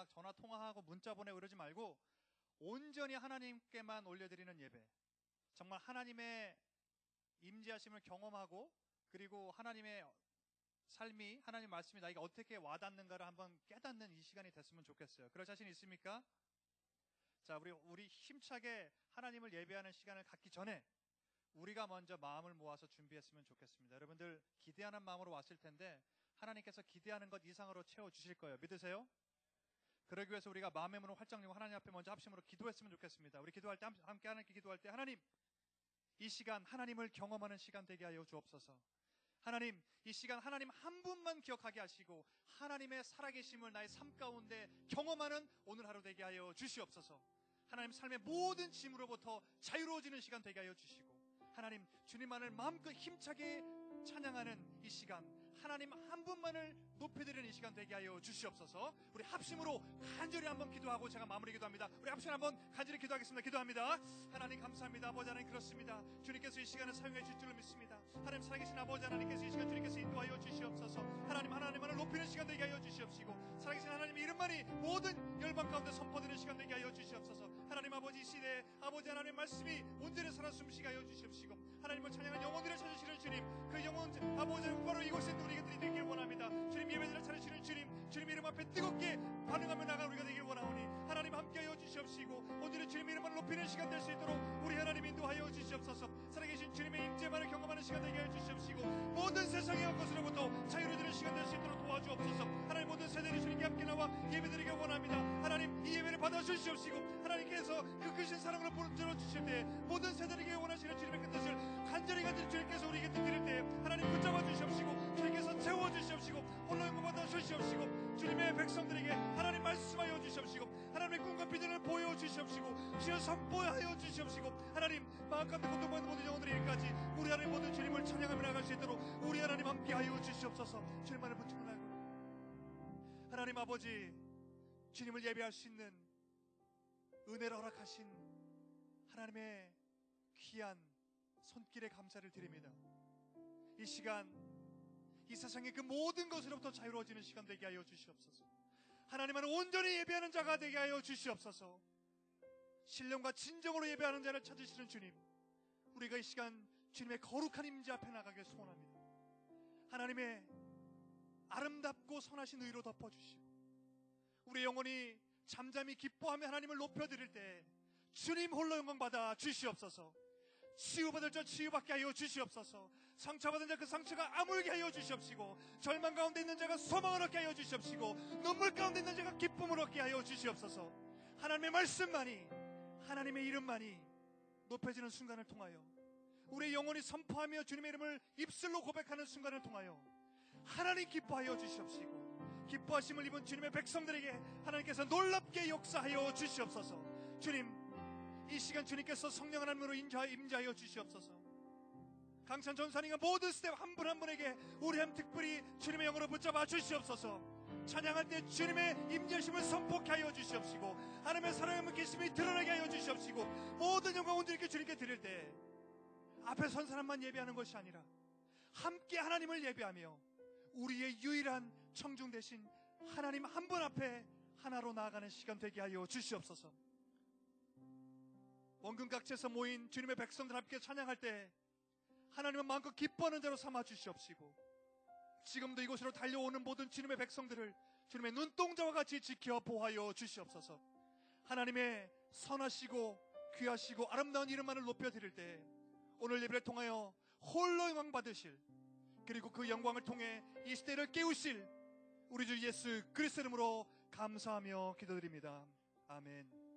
막 전화 통화하고 문자 보내고 그러지 말고 온전히 하나님께만 올려드리는 예배. 정말 하나님의 임재하심을 경험하고 그리고 하나님의 삶이 하나님 말씀이 나에게 어떻게 와닿는가를 한번 깨닫는 이 시간이 됐으면 좋겠어요. 그럴 자신 있습니까? 자, 우리 우리 힘차게 하나님을 예배하는 시간을 갖기 전에 우리가 먼저 마음을 모아서 준비했으면 좋겠습니다. 여러분들 기대하는 마음으로 왔을 텐데 하나님께서 기대하는 것 이상으로 채워 주실 거예요. 믿으세요? 그러기 위해서 우리가 마음의 문을 활짝 열고 하나님 앞에 먼저 합심으로 기도했으면 좋겠습니다. 우리 기도할 때 함께 하나님께 기도할 때 하나님 이 시간 하나님을 경험하는 시간 되게 하여 주옵소서. 하나님, 이 시간 하나님 한 분만 기억하게 하시고 하나님의 살아계심을 나의 삶 가운데 경험하는 오늘 하루 되게 하여 주시옵소서. 하나님 삶의 모든 짐으로부터 자유로워지는 시간 되게 하여 주시고 하나님 주님만을 마음껏 힘차게 찬양하는 이 시간 하나님 한 분만을 높여드리는 이 시간 되게 하여 주시옵소서. 우리 합심으로 간절히 한번 기도하고 제가 마무리 기도합니다. 우리 합심 한번 간절히 기도하겠습니다. 기도합니다. 하나님 감사합니다. 아버지 하나님 그렇습니다. 주님께서 이 시간을 사용해 주실 줄 믿습니다. 하나님 살아계신 아버지 하나님께서 이 시간 주님께서 인도하여 주시옵소서. 하나님 하나님만을 높이는 시간 되게 하여 주시옵시고 살아계신 하나님 이름만이 모든 열방 가운데 선포되는 시간 되게 하여 주시옵소서. 하나님 아버지 이 시대에 아버지 하나님 말씀이 온전히 살아 숨쉬게 하여 주시옵시고 하나님을 찬양한 영혼들을 찾으시는 주님 그 영혼 아버지 바로 이곳에 우리가 되길 원합니다. 주님 예배드를 차리시는 주님 주님 이름 앞에 뜨겁게 반응하며 나가 우리가 되길 원하오니 하나님 함께하여 주시옵시고 오늘은 주님 이름을 높이는 시간 될 수 있도록 우리 하나님 인도하여 주시옵소서. 살아계신 주님의 임재만을 경험하는 시간 되게 하여 주시옵시고 모든 세상의 것으로부터 자유로되는 시간 될 수 있도록 도와주옵소서. 하나님 모든 세대를 주님께 함께 나와 예배드리기 원합니다. 하나님 이 예배를 받아주시옵시고 하나님께서 그 크신 사랑으로 부르짖어 주실 때 모든 세대에게 원하시는 주님의 그 뜻을 간절히 간절히 주님께서 우리에게 드릴 때 하나님 붙잡아 주시옵시고 주님께서 채워 주시옵시고 홀로 영광 받아 주시옵시고 주님의 백성들에게 하나님 말씀하여 주시옵시고 하나님의 꿈과 비전을 보여 주시옵시고 주여 선포하여 주시옵시고 하나님 마음 가운데 고통받는 모든 영혼들에게까지 우리 하나님 모든 주님을 찬양하며 나갈 수 있도록 우리 하나님 함께하여 주시옵소서 주님만을 붙잡고 하나님 아버지 주님을 예배할 수 있는 은혜를 허락하신 하나님의 귀한 손길에 감사를 드립니다. 이 시간 이 세상의 그 모든 것으로부터 자유로워지는 시간 되게 하여 주시옵소서. 하나님을 온전히 예배하는 자가 되게 하여 주시옵소서. 신령과 진정으로 예배하는 자를 찾으시는 주님, 우리가 이 시간 주님의 거룩한 임재 앞에 나가길 소원합니다. 하나님의 아름답고 선하신 의로 덮어주시고, 우리 영혼이 잠잠히 기뻐하며 하나님을 높여드릴 때 주님 홀로 영광 받아 주시옵소서. 치유받을 자 치유받게 하여 주시옵소서. 상처받은 자 그 상처가 아물게 하여 주시옵시고 절망 가운데 있는 자가 소망을 얻게 하여 주시옵시고 눈물 가운데 있는 자가 기쁨을 얻게 하여 주시옵소서. 하나님의 말씀만이 하나님의 이름만이 높여지는 순간을 통하여 우리의 영혼이 선포하며 주님의 이름을 입술로 고백하는 순간을 통하여 하나님 기뻐하여 주시옵시고 기뻐하심을 입은 주님의 백성들에게 하나님께서 놀랍게 역사하여 주시옵소서. 주님 이 시간 주님께서 성령 하나님으로 임재하여 주시옵소서. 강찬 전도사님과 모든 스텝 한 분 한 분에게 우리 한 특별히 주님의 영으로 붙잡아 주시옵소서. 찬양할 때 주님의 임재심을 선포케 하여 주시옵시고 하나님의 살아 계심이 드러나게 하여 주시옵시고 모든 영광 온전히 주님께 드릴 때 앞에 선 사람만 예배하는 것이 아니라 함께 하나님을 예배하며 우리의 유일한 청중 대신 하나님 한 분 앞에 하나로 나아가는 시간 되게 하여 주시옵소서. 원근 각지에서 모인 주님의 백성들 함께 찬양할 때 하나님은 마음껏 기뻐하는 자로 삼아 주시옵시고 지금도 이곳으로 달려오는 모든 주님의 백성들을 주님의 눈동자와 같이 지켜 보하여 주시옵소서. 하나님의 선하시고 귀하시고 아름다운 이름만을 높여드릴 때 오늘 예배를 통하여 홀로 영광 받으실 그리고 그 영광을 통해 이 시대를 깨우실 우리 주 예수 그리스도 이름으로 감사하며 기도드립니다. 아멘.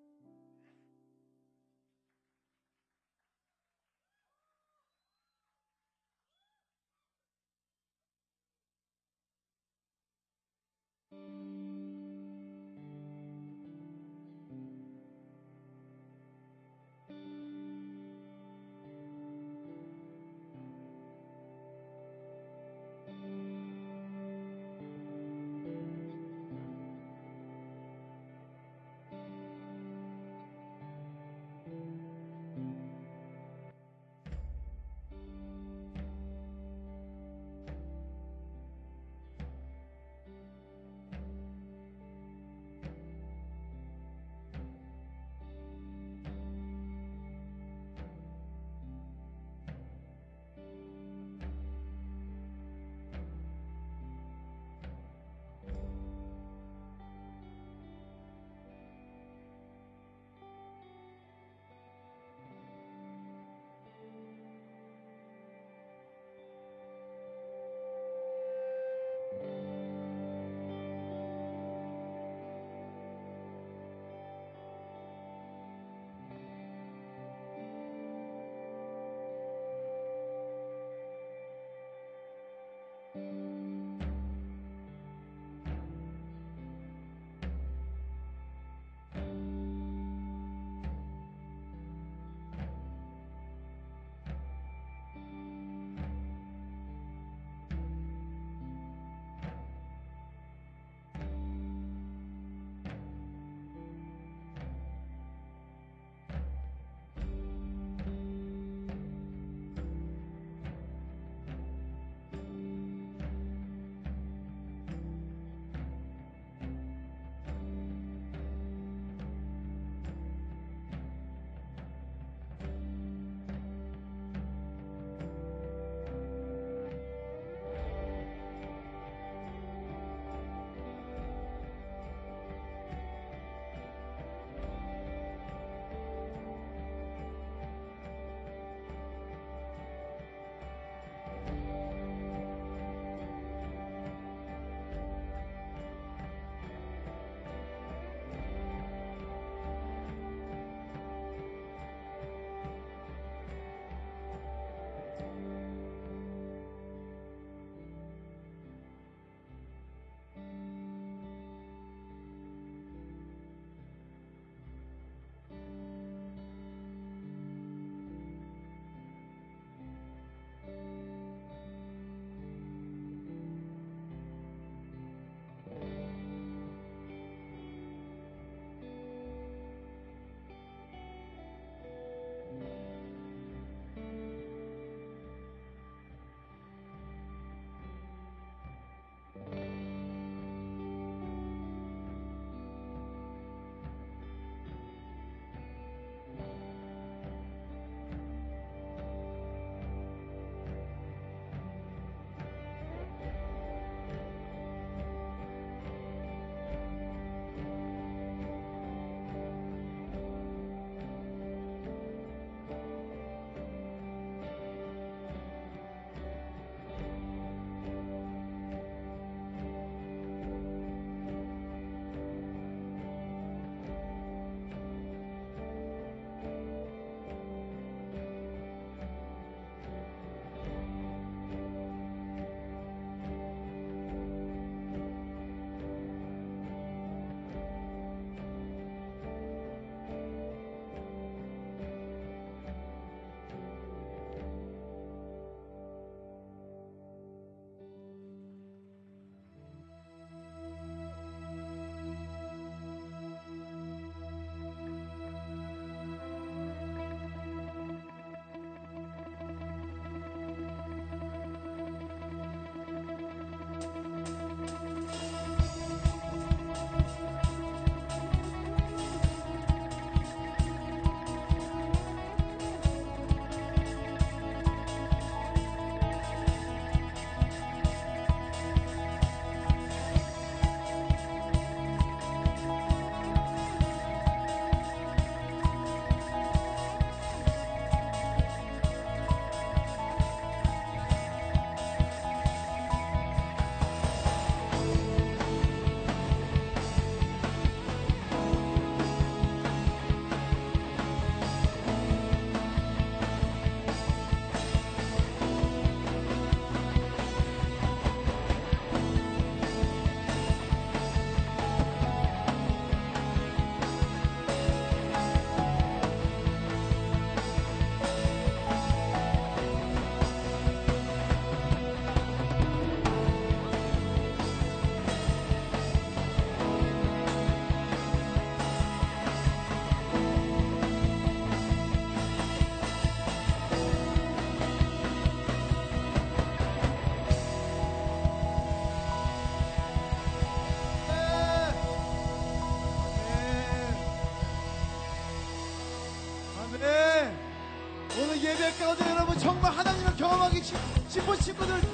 정말 하나님을 경험하기 싶은 친구들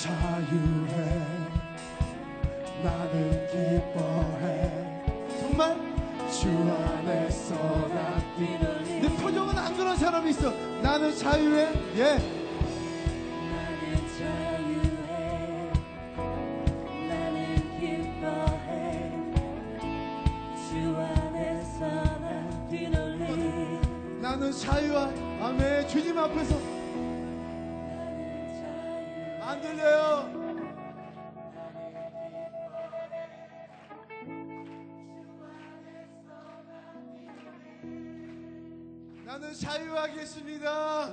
자유해. 나는 기뻐해. 정말? 주 안에서 나뛰는 내 표정은 안 그런 사람이 있어. 나는 자유해. 예. 나는 자유와 아멘. 주님 앞에서 자유하겠습니다.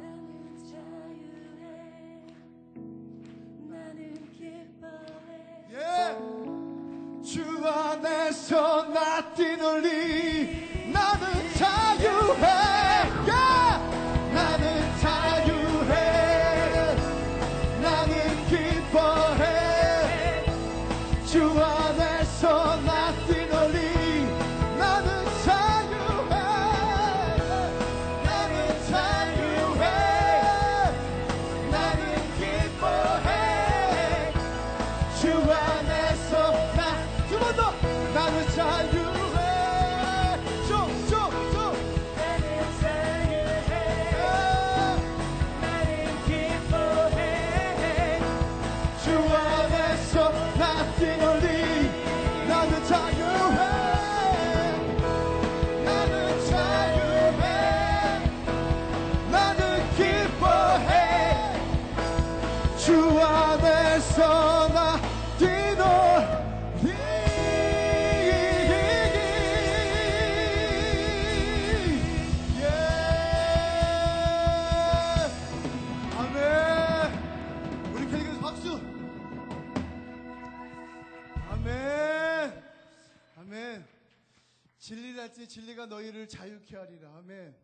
나는 자유해. 나는 기뻐해. 예. 주 안에서 나 뛰놀리. 진리가 너희를 자유케 하리라. 아멘.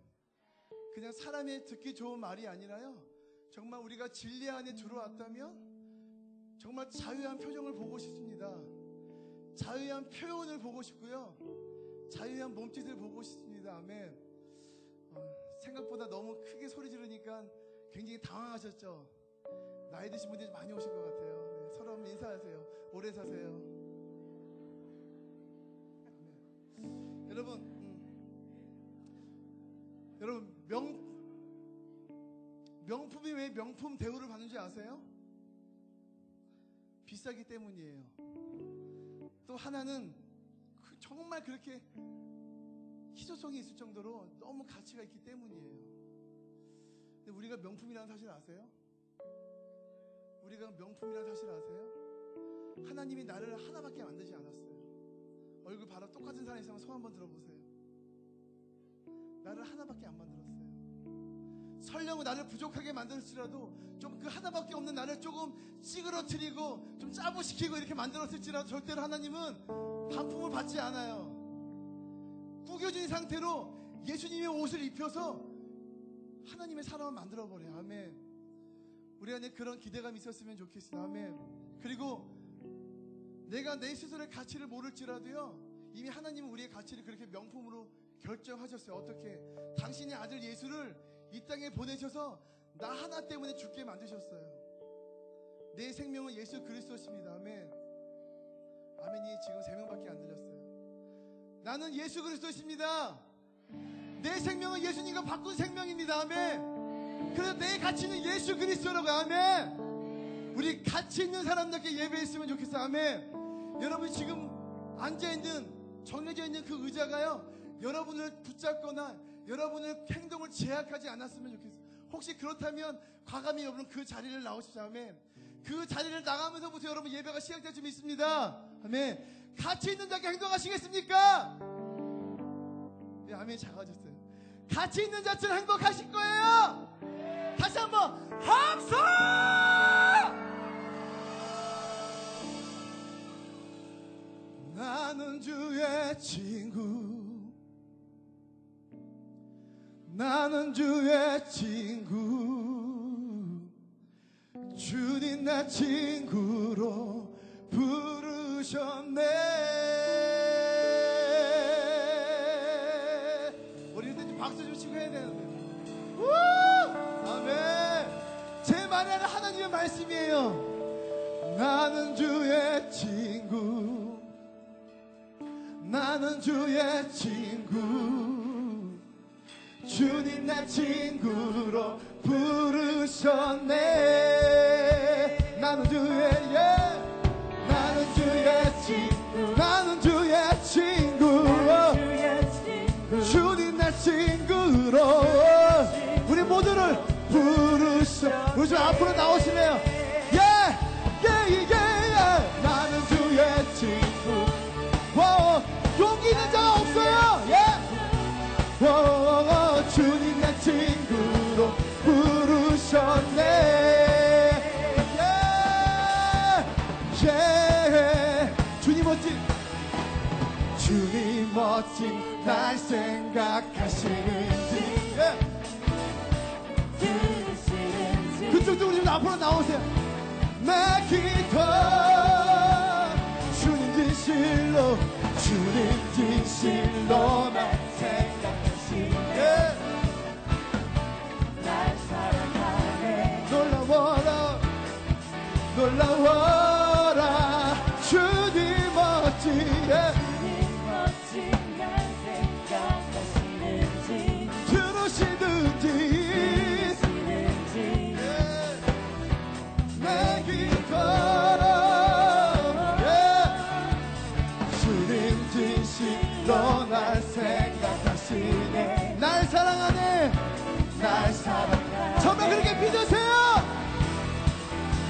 그냥 사람이 듣기 좋은 말이 아니라요. 정말 우리가 진리 안에 들어왔다면 정말 자유한 표정을 보고 싶습니다. 자유한 표현을 보고 싶고요. 자유한 몸짓을 보고 싶습니다. 아멘. 어, 생각보다 너무 크게 소리 지르니까 굉장히 당황하셨죠? 나이 드신 분들이 많이 오신 것 같아요. 네, 서로 한번 인사하세요. 오래 사세요. 여러분, 여러분 명 명품이 왜 명품 대우를 받는지 아세요? 비싸기 때문이에요. 또 하나는 그- 정말 그렇게 희소성이 있을 정도로 너무 가치가 있기 때문이에요. 근데 우리가 명품이라는 사실 아세요? 우리가 명품이라는 사실 아세요? 하나님이 나를 하나밖에 만들지 않았어요. 얼굴 바로 똑같은 사람 있으면 손 한번 들어보세요. 나를 하나밖에 안 만들었어요. 설령은 나를 부족하게 만들었을지라도 좀 그 하나밖에 없는 나를 조금 찌그러뜨리고 좀 짜부시키고 이렇게 만들었을지라도 절대로 하나님은 반품을 받지 않아요. 구겨진 상태로 예수님의 옷을 입혀서 하나님의 사람을 만들어 버려요. 아멘. 우리 안에 그런 기대감이 있었으면 좋겠어요. 아멘. 그리고 내가 내 스스로의 가치를 모를지라도요. 이미 하나님은 우리의 가치를 그렇게 명품으로 결정하셨어요. 어떻게? 당신의 아들 예수를 이 땅에 보내셔서 나 하나 때문에 죽게 만드셨어요. 내 생명은 예수 그리스도십니다. 아멘. 아멘이 지금 세 명밖에 안 들렸어요. 나는 예수 그리스도십니다. 내 생명은 예수님과 바꾼 생명입니다. 아멘. 그래서 내 가치는 예수 그리스도라고 아멘. 우리 가치 있는 사람들께 예배했으면 좋겠어요. 아멘. 여러분 지금 앉아 있는 정해져 있는 그 의자가요. 여러분을 붙잡거나 여러분의 행동을 제약하지 않았으면 좋겠어요. 혹시 그렇다면 과감히 여러분 그 자리를 나오십시오. 아멘. 그 자리를 나가면서부터 여러분 예배가 시작될 줄 믿습니다. 아멘. 가치 있는 자께 행동하시겠습니까? 네, 아멘 작아졌어요. 가치 있는 자처럼 행복하실 거예요. 다시 한번 함성! 나는 주의 친구. 나는 주의 친구. 주님 나 친구로 부르셨네. 우리 좀 박수 좀 치고 해야 되는데. 우! 아멘. 제 아니라 하나님의 말씀이에요. 나는 주의 친구. 나는 주의 친구. 주님 나 친구로 부르셨네. 나는 주의 예. 나는 주의 친구. 나는 주의 친구. 주님 내 친구로 우리 모두를 부르셔 우리 좀 앞으로 나오시네요 멋진 날 생각하시는지. 예. 들으시는지 그쪽도 우리 좀 앞으로 나오세요. 내 기도 주님 진실로 주님 진실로 날 생각하시네 날 사랑하네. 놀라워라. 놀라워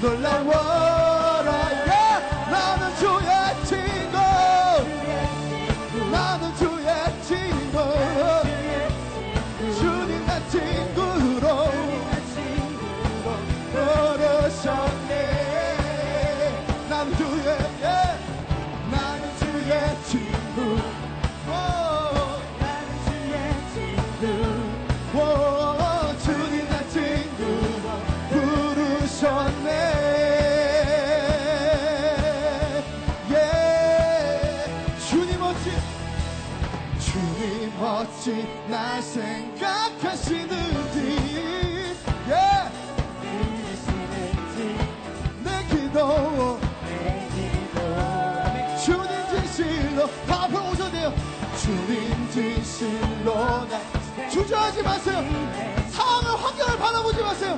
놀라 주저하지 마세요. 상황을 환경을 바라보지 마세요.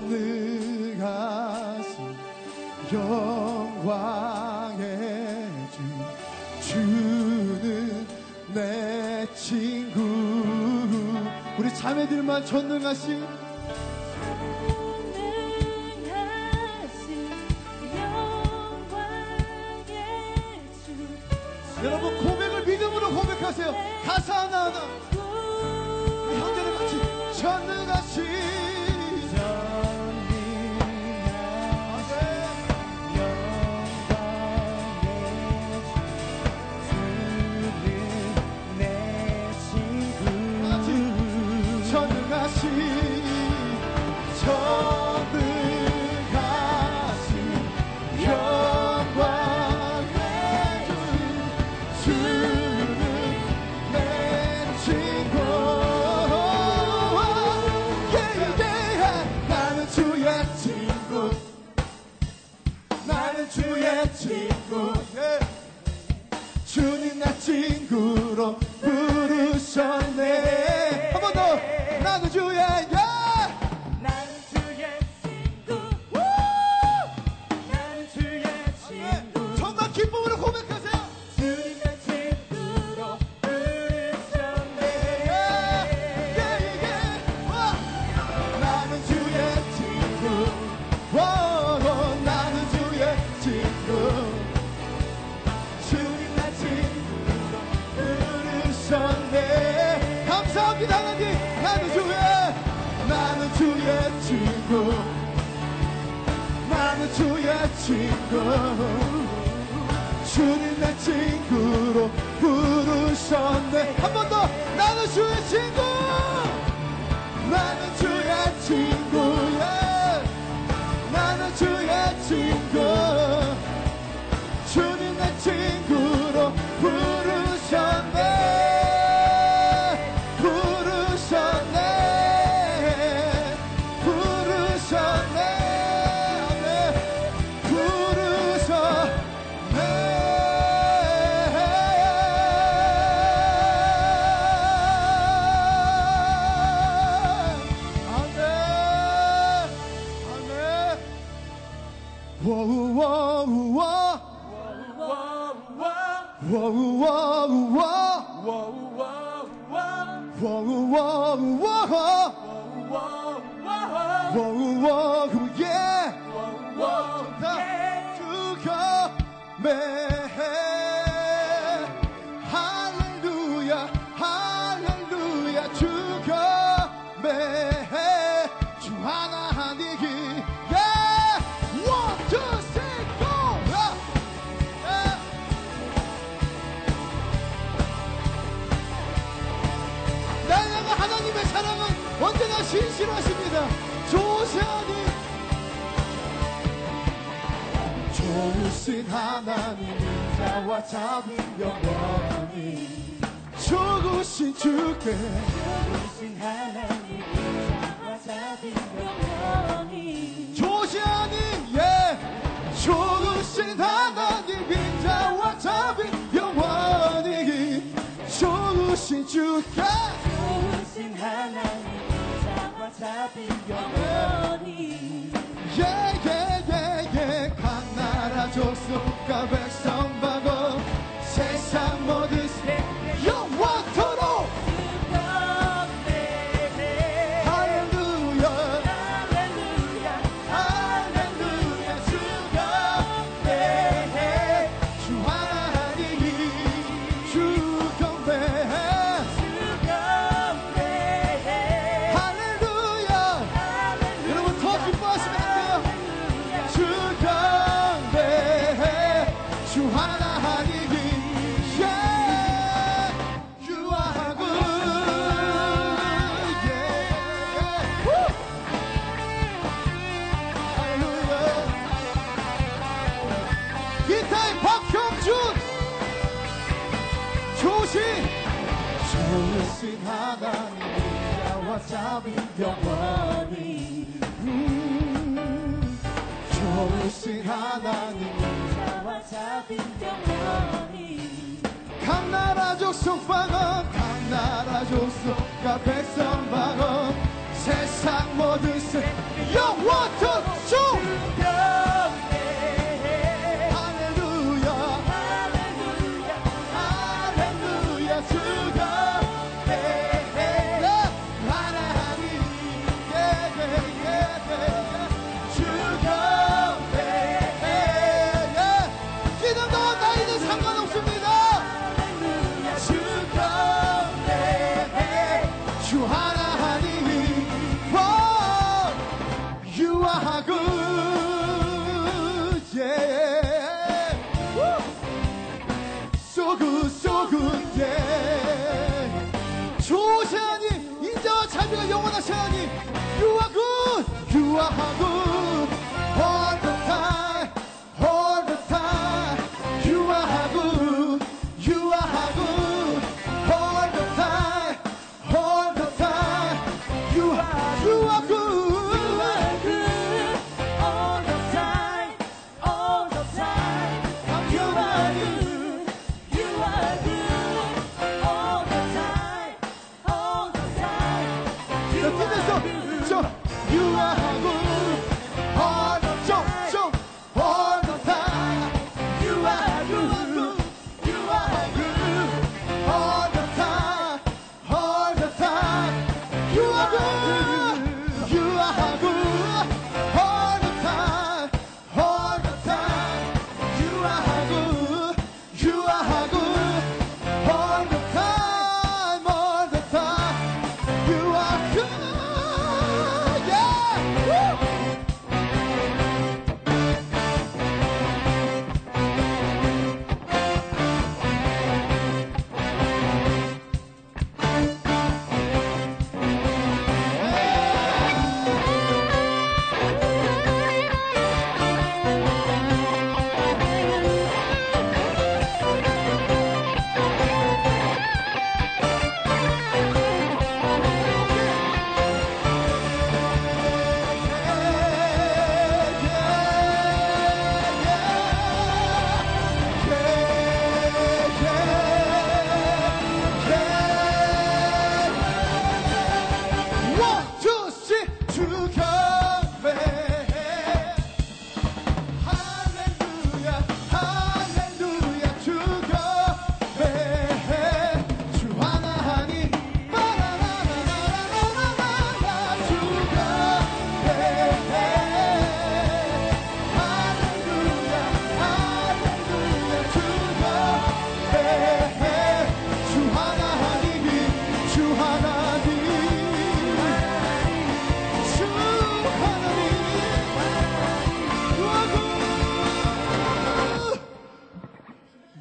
예배들만 전능하신 여러분 고백을 믿음으로 고백하세요. 가사 하나하나. 형제들 같이 전능하 친구. 친구 주님 내 친구로 부르셨네. 한 번 더 나는 주의 친구!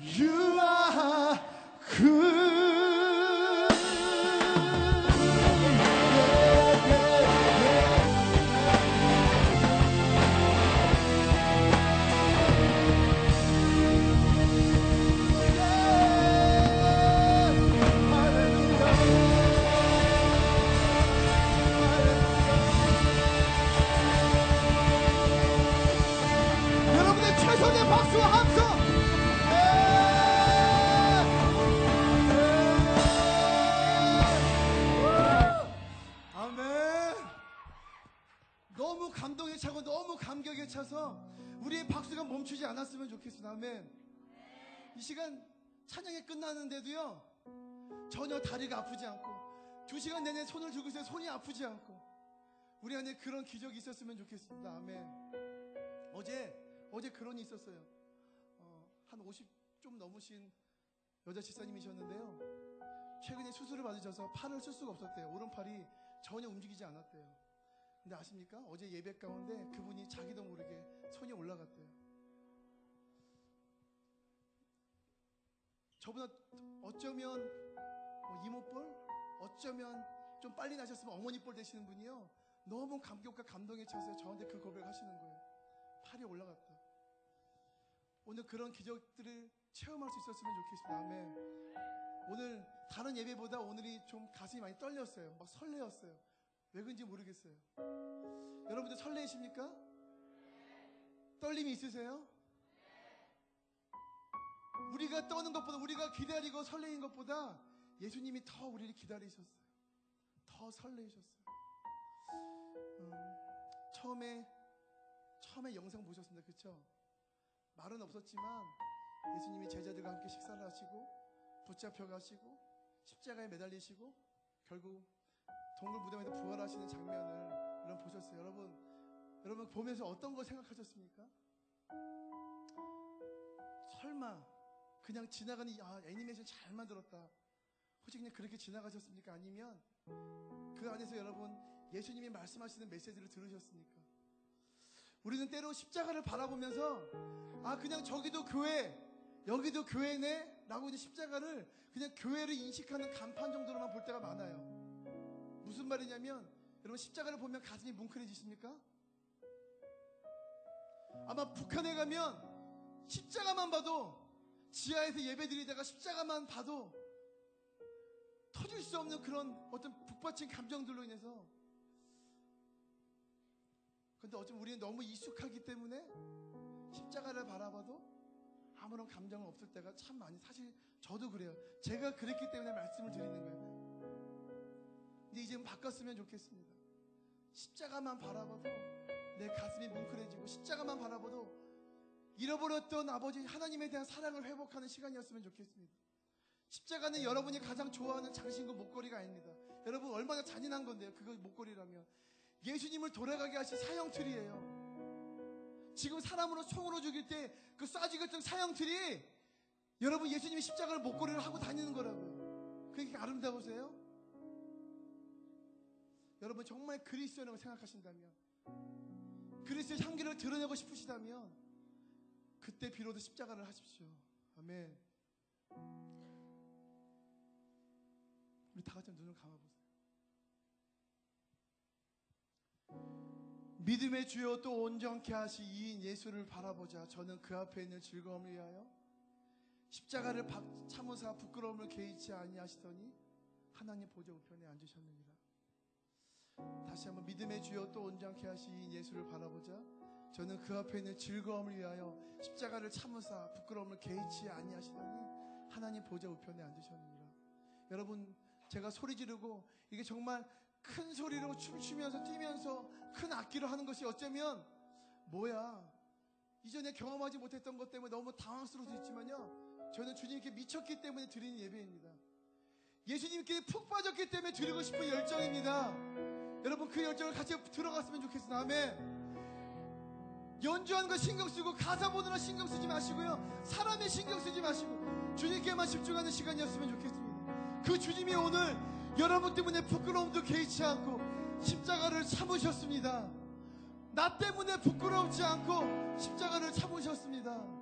You are good. 시간 내내 손을 들고 있어요 손이 아프지 않고 우리 안에 그런 기적이 있었으면 좋겠습니다. 아멘. 어제 어제 그런 일이 있었어요. 어, 한 50 좀 넘으신 여자 집사님이셨는데요. 최근에 수술을 받으셔서 팔을 쓸 수가 없었대요. 오른팔이 전혀 움직이지 않았대요. 근데 아십니까? 어제 예배 가운데 그분이 자기도 모르게 손이 올라갔대요. 저보다 어쩌면 뭐 이모뻘, 어쩌면 좀 빨리 나셨으면 어머니 뻘 되시는 분이요. 너무 감격과 감동에 차서 저한테 그 고백을 하시는 거예요. 팔이 올라갔다. 오늘 그런 기적들을 체험할 수 있었으면 좋겠습니다. 아멘. 오늘 다른 예배보다 오늘이 좀 가슴이 많이 떨렸어요. 막 설레었어요. 왜 그런지 모르겠어요. 여러분들 설레이십니까? 떨림이 있으세요? 우리가 떠는 것보다 우리가 기다리고 설레인 것보다 예수님이 더 우리를 기다리셨어요. 더 설레이셨어요. 음, 처음에 처음에 영상 보셨습니다. 그렇죠? 말은 없었지만 예수님이 제자들과 함께 식사를 하시고 붙잡혀 가시고 십자가에 매달리시고 결국 동굴 무덤에서 부활하시는 장면을 여러분 보셨어요. 여러분 여러분 보면서 어떤 거 생각하셨습니까? 설마 그냥 지나가는 아 애니메이션 잘 만들었다. 혹시 그냥 그렇게 지나가셨습니까? 아니면 그 안에서 여러분 예수님이 말씀하시는 메시지를 들으셨습니까? 우리는 때로 십자가를 바라보면서 아 그냥 저기도 교회 여기도 교회네 라고 이제 십자가를 그냥 교회를 인식하는 간판 정도로만 볼 때가 많아요 무슨 말이냐면 여러분 십자가를 보면 가슴이 뭉클해지십니까? 아마 북한에 가면 십자가만 봐도 지하에서 예배 드리다가 십자가만 봐도 터질 수 없는 그런 어떤 북받친 감정들로 인해서 근데 어쩌면 우리는 너무 익숙하기 때문에 십자가를 바라봐도 아무런 감정은 없을 때가 참 많이 사실 저도 그래요. 제가 그랬기 때문에 말씀을 드리는 거예요. 근데 이제는 바꿨으면 좋겠습니다. 십자가만 바라봐도 내 가슴이 뭉클해지고 십자가만 바라봐도 잃어버렸던 아버지 하나님에 대한 사랑을 회복하는 시간이었으면 좋겠습니다. 십자가는 여러분이 가장 좋아하는 장신구 목걸이가 아닙니다. 여러분 얼마나 잔인한 건데요. 그거 목걸이라면 예수님을 돌아가게 하신 사형틀이에요. 지금 사람으로 총으로 죽일 때 그 쏴죽였던 사형틀이 여러분 예수님이 십자가를 목걸이를 하고 다니는 거라고요. 그게 아름다우세요? 여러분 정말 그리스도라고 생각하신다면 그리스도의 향기를 드러내고 싶으시다면 그때 비로소 십자가를 하십시오. 아멘. 우리 다 같이 눈을 감아보세요. 믿음의 주여 또 온전케 하시 이인 예수를 바라보자. 저는 그 앞에 있는 즐거움을 위하여 십자가를 박- 참으사 부끄러움을 개의치 아니하시더니 하나님 보좌 우편에 앉으셨느니라. 다시 한번 믿음의 주여 또 온전케 이인 예수를 바라보자. 저는 그 앞에 있는 즐거움을 위하여 십자가를 참으사 부끄러움을 개의치 아니하시더니 하나님 보좌 우편에 앉으셨느니라. 여러분 제가 소리 지르고 이게 정말 큰 소리로 춤추면서 뛰면서 큰 악기로 하는 것이 어쩌면 뭐야? 이전에 경험하지 못했던 것 때문에 너무 당황스러울 수 있지만요. 저는 주님께 미쳤기 때문에 드리는 예배입니다. 예수님께 푹 빠졌기 때문에 드리고 싶은 열정입니다. 여러분 그 열정을 같이 들어갔으면 좋겠습니다. 아멘. 연주하는 거 신경 쓰고 가사 보느라 신경 쓰지 마시고요. 사람에 신경 쓰지 마시고 주님께만 집중하는 시간이었으면 좋겠습니다 그 주님이 오늘 여러분 때문에 부끄러움도 개의치 않고 십자가를 참으셨습니다. 나 때문에 부끄럽지 않고 십자가를 참으셨습니다.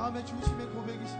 마음의 중심의 고백이시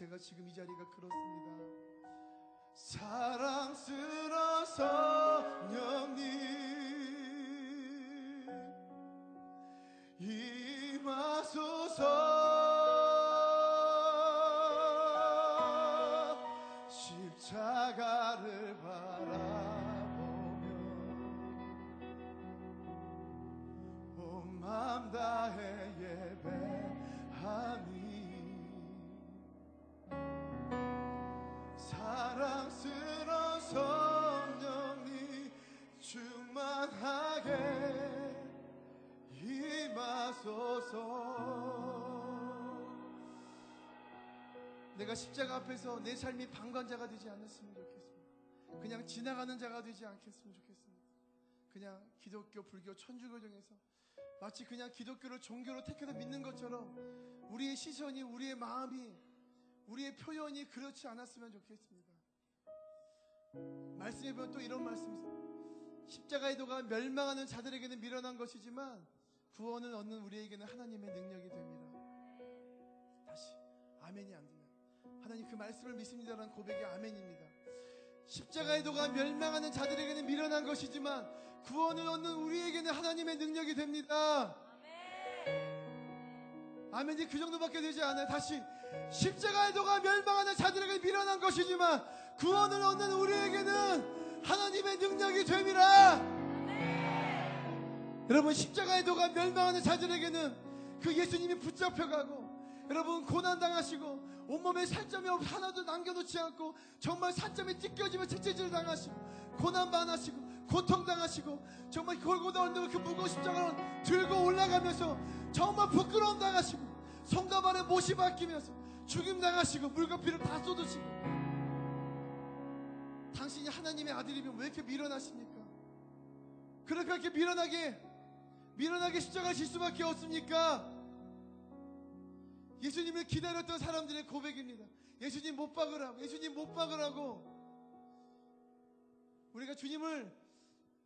제가 지금 이 자리가 그렇습니다. 사랑스러운 성령님 임하소서. 십자가를 바라보며 온맘 다해 예배하니 사랑스러운 성령님 충만하게 임하소서. 내가 십자가 앞에서 내 삶이 방관자가 되지 않았으면 좋겠습니다. 그냥 지나가는 자가 되지 않겠으면 좋겠습니다. 그냥 기독교, 불교, 천주교 중에서 마치 그냥 기독교를 종교로 택해서 믿는 것처럼 우리의 시선이, 우리의 마음이, 우리의 표현이 그렇지 않았으면 좋겠습니다. 말씀해 보면 또 이런 말씀이 있어요. 십자가의 도가 멸망하는 자들에게는 미련한 것이지만 구원을 얻는 우리에게는 하나님의 능력이 됩니다. 다시 아멘이 안 되면 하나님 그 말씀을 믿습니다라는 고백이 아멘입니다. 십자가의 도가 멸망하는 자들에게는 미련한 것이지만 구원을 얻는 우리에게는 하나님의 능력이 됩니다. 아멘이 그 정도밖에 되지 않아요. 다시 십자가의 도가 멸망하는 자들에게 미련한 것이지만 구원을 얻는 우리에게는 하나님의 능력이 됩니다. 여러분 십자가의 도가 멸망하는 자들에게는 그 예수님이 붙잡혀가고 여러분 고난 당하시고 온몸에 살점이 없- 하나도 남겨놓지 않고 정말 살점이 찢겨지며 채찍질 당하시고 고난 많으시고 고통 당하시고 정말 골고다 언덕을 그 무거운 십자가를 들고 올라가면서 정말 부끄러움 당하시고 성담 안에 못이 박히면서 죽임 당하시고 물과 피를 다 쏟으시고 당신이 하나님의 아들이면 왜 이렇게 미련하십니까? 그렇게 이렇게 미련하게 미련하게 십자가 질 수밖에 없습니까? 예수님을 기다렸던 사람들의 고백입니다. 예수님 못 박으라고, 예수님 못 박으라고. 우리가 주님을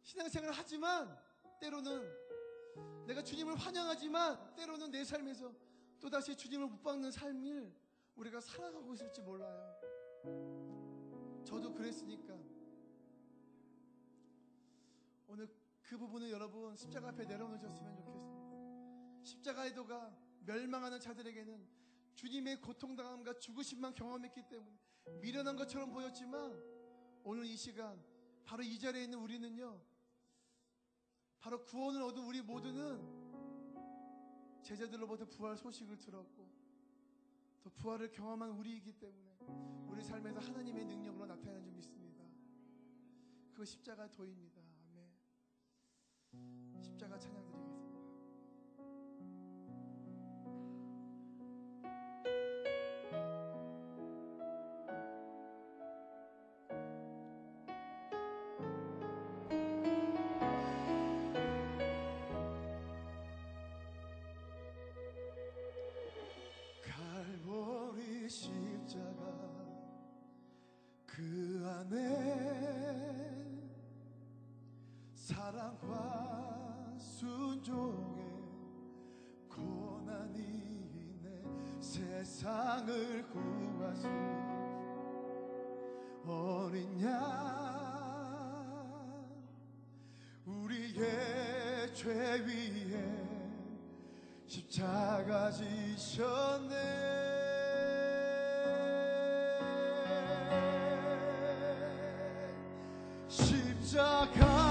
신앙생활을 하지만 때로는 내가 주님을 환영하지만 때로는 내 삶에서 또다시 주님을 못 박는 삶을 우리가 살아가고 있을지 몰라요. 저도 그랬으니까 오늘 그 부분을 여러분 십자가 앞에 내려놓으셨으면 좋겠습니다. 십자가의 도가 멸망하는 자들에게는 주님의 고통당함과 죽으심만 경험했기 때문에 미련한 것처럼 보였지만 오늘 이 시간 바로 이 자리에 있는 우리는요 바로 구원을 얻은 우리 모두는 제자들로부터 부활 소식을 들었고 또 부활을 경험한 우리이기 때문에 우리 삶에서 하나님의 능력으로 나타나는 줄 믿습니다. 그거 십자가 도입니다. 아멘. 십자가 찬양 드리겠습니다. 사랑과 순종의 고난이 있네. 세상을 구하신 어린 양 우리의 죄 위에 십자가 지셨네. 십자가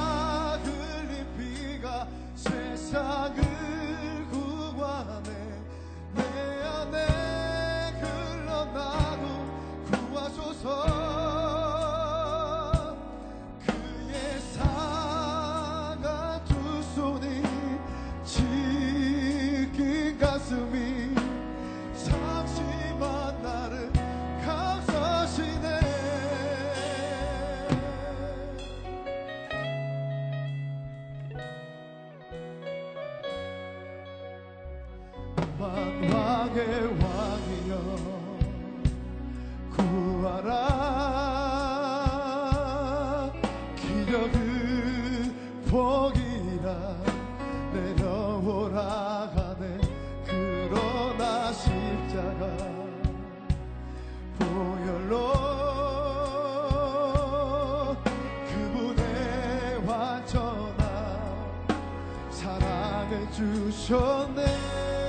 son de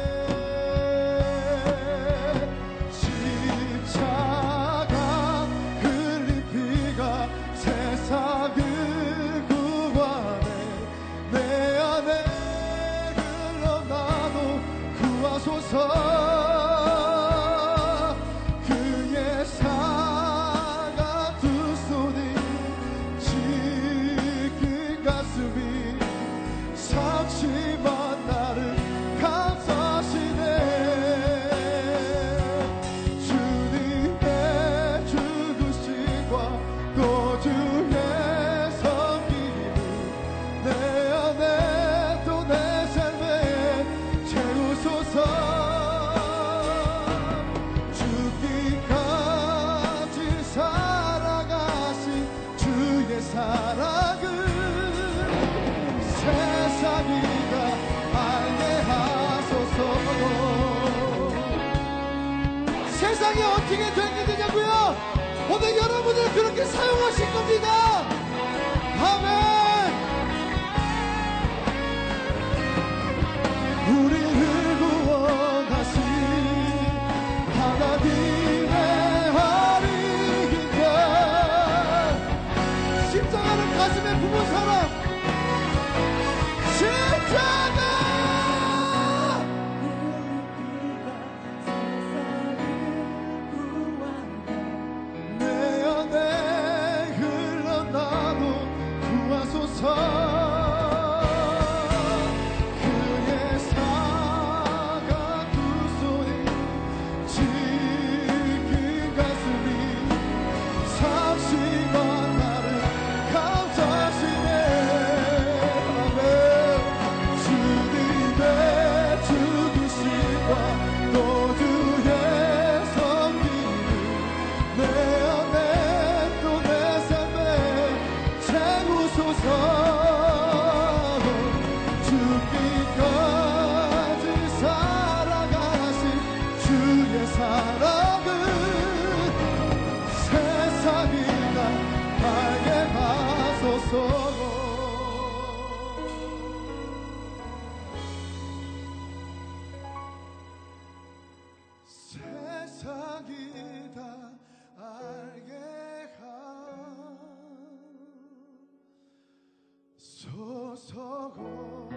보고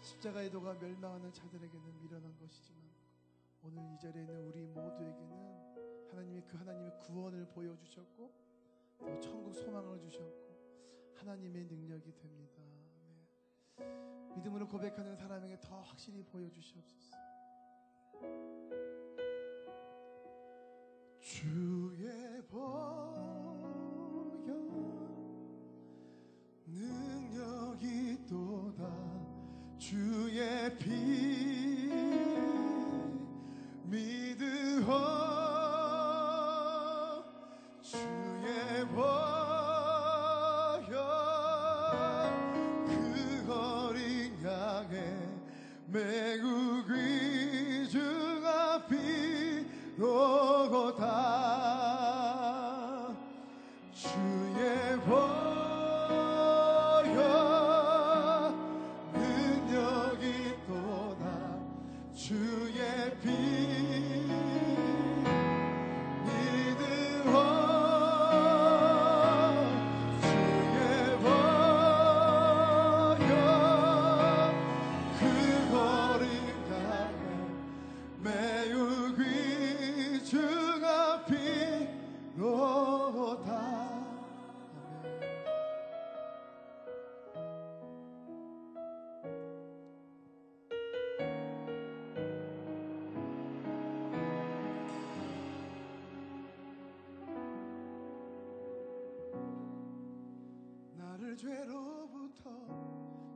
십자가의 도가 멸망하는 자들에게는 미련한 것이지만 오늘 이 자리에 있는 우리 모두에게는 하나님이 그 하나님의 구원을 보여주셨고 또 천국 소망을 주셨고 하나님의 능력이 됩니다. 네. 믿음으로 고백하는 사람에게 더 확실히 보여주시옵소서. 주의 보혈 능력이 또다. 주의 피 믿으오 주의 보혈 그 어린 양의 매 죄로부터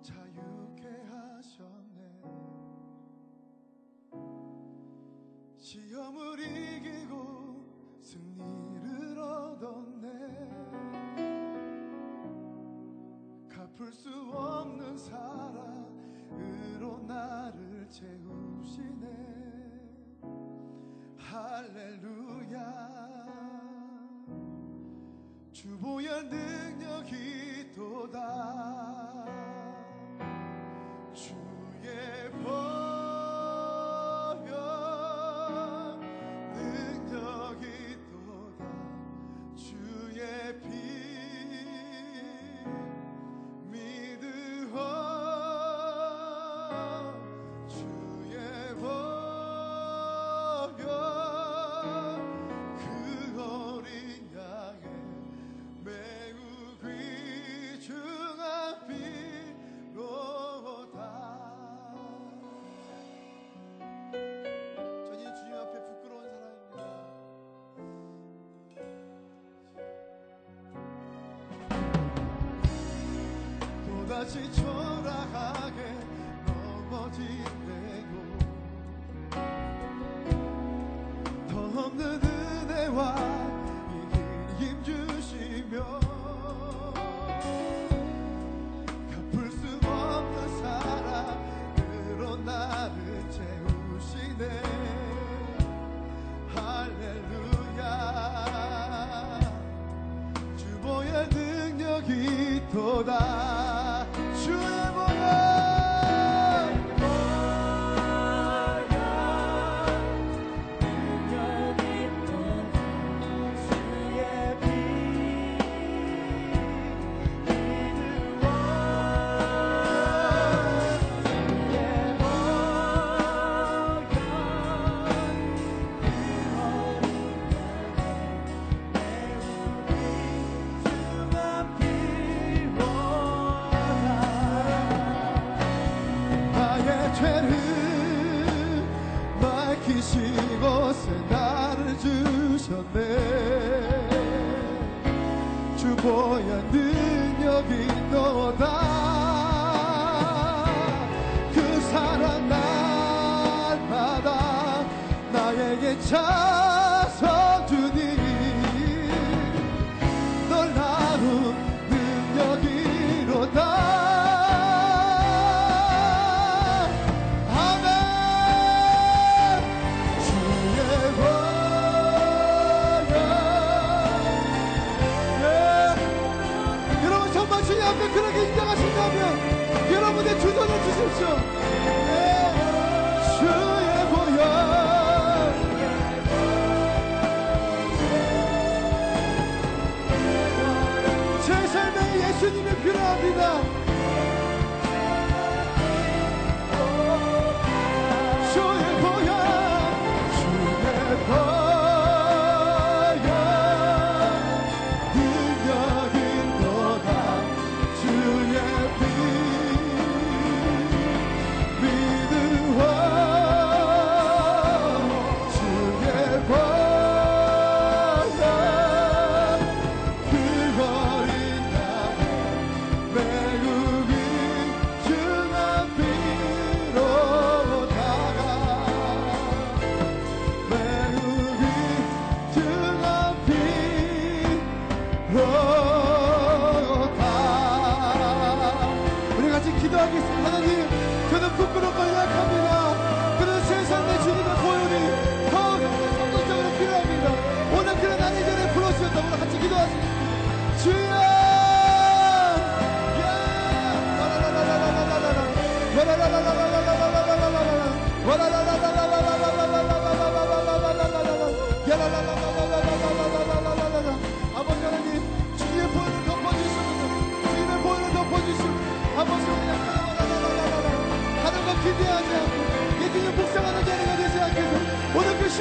자유케 하셨네. 시험을 이기고 승리를 얻었네. 갚을 수 없는 사랑으로 나를 채우시네. 할렐루야. 주보야 능 다시 초라하게 넘어지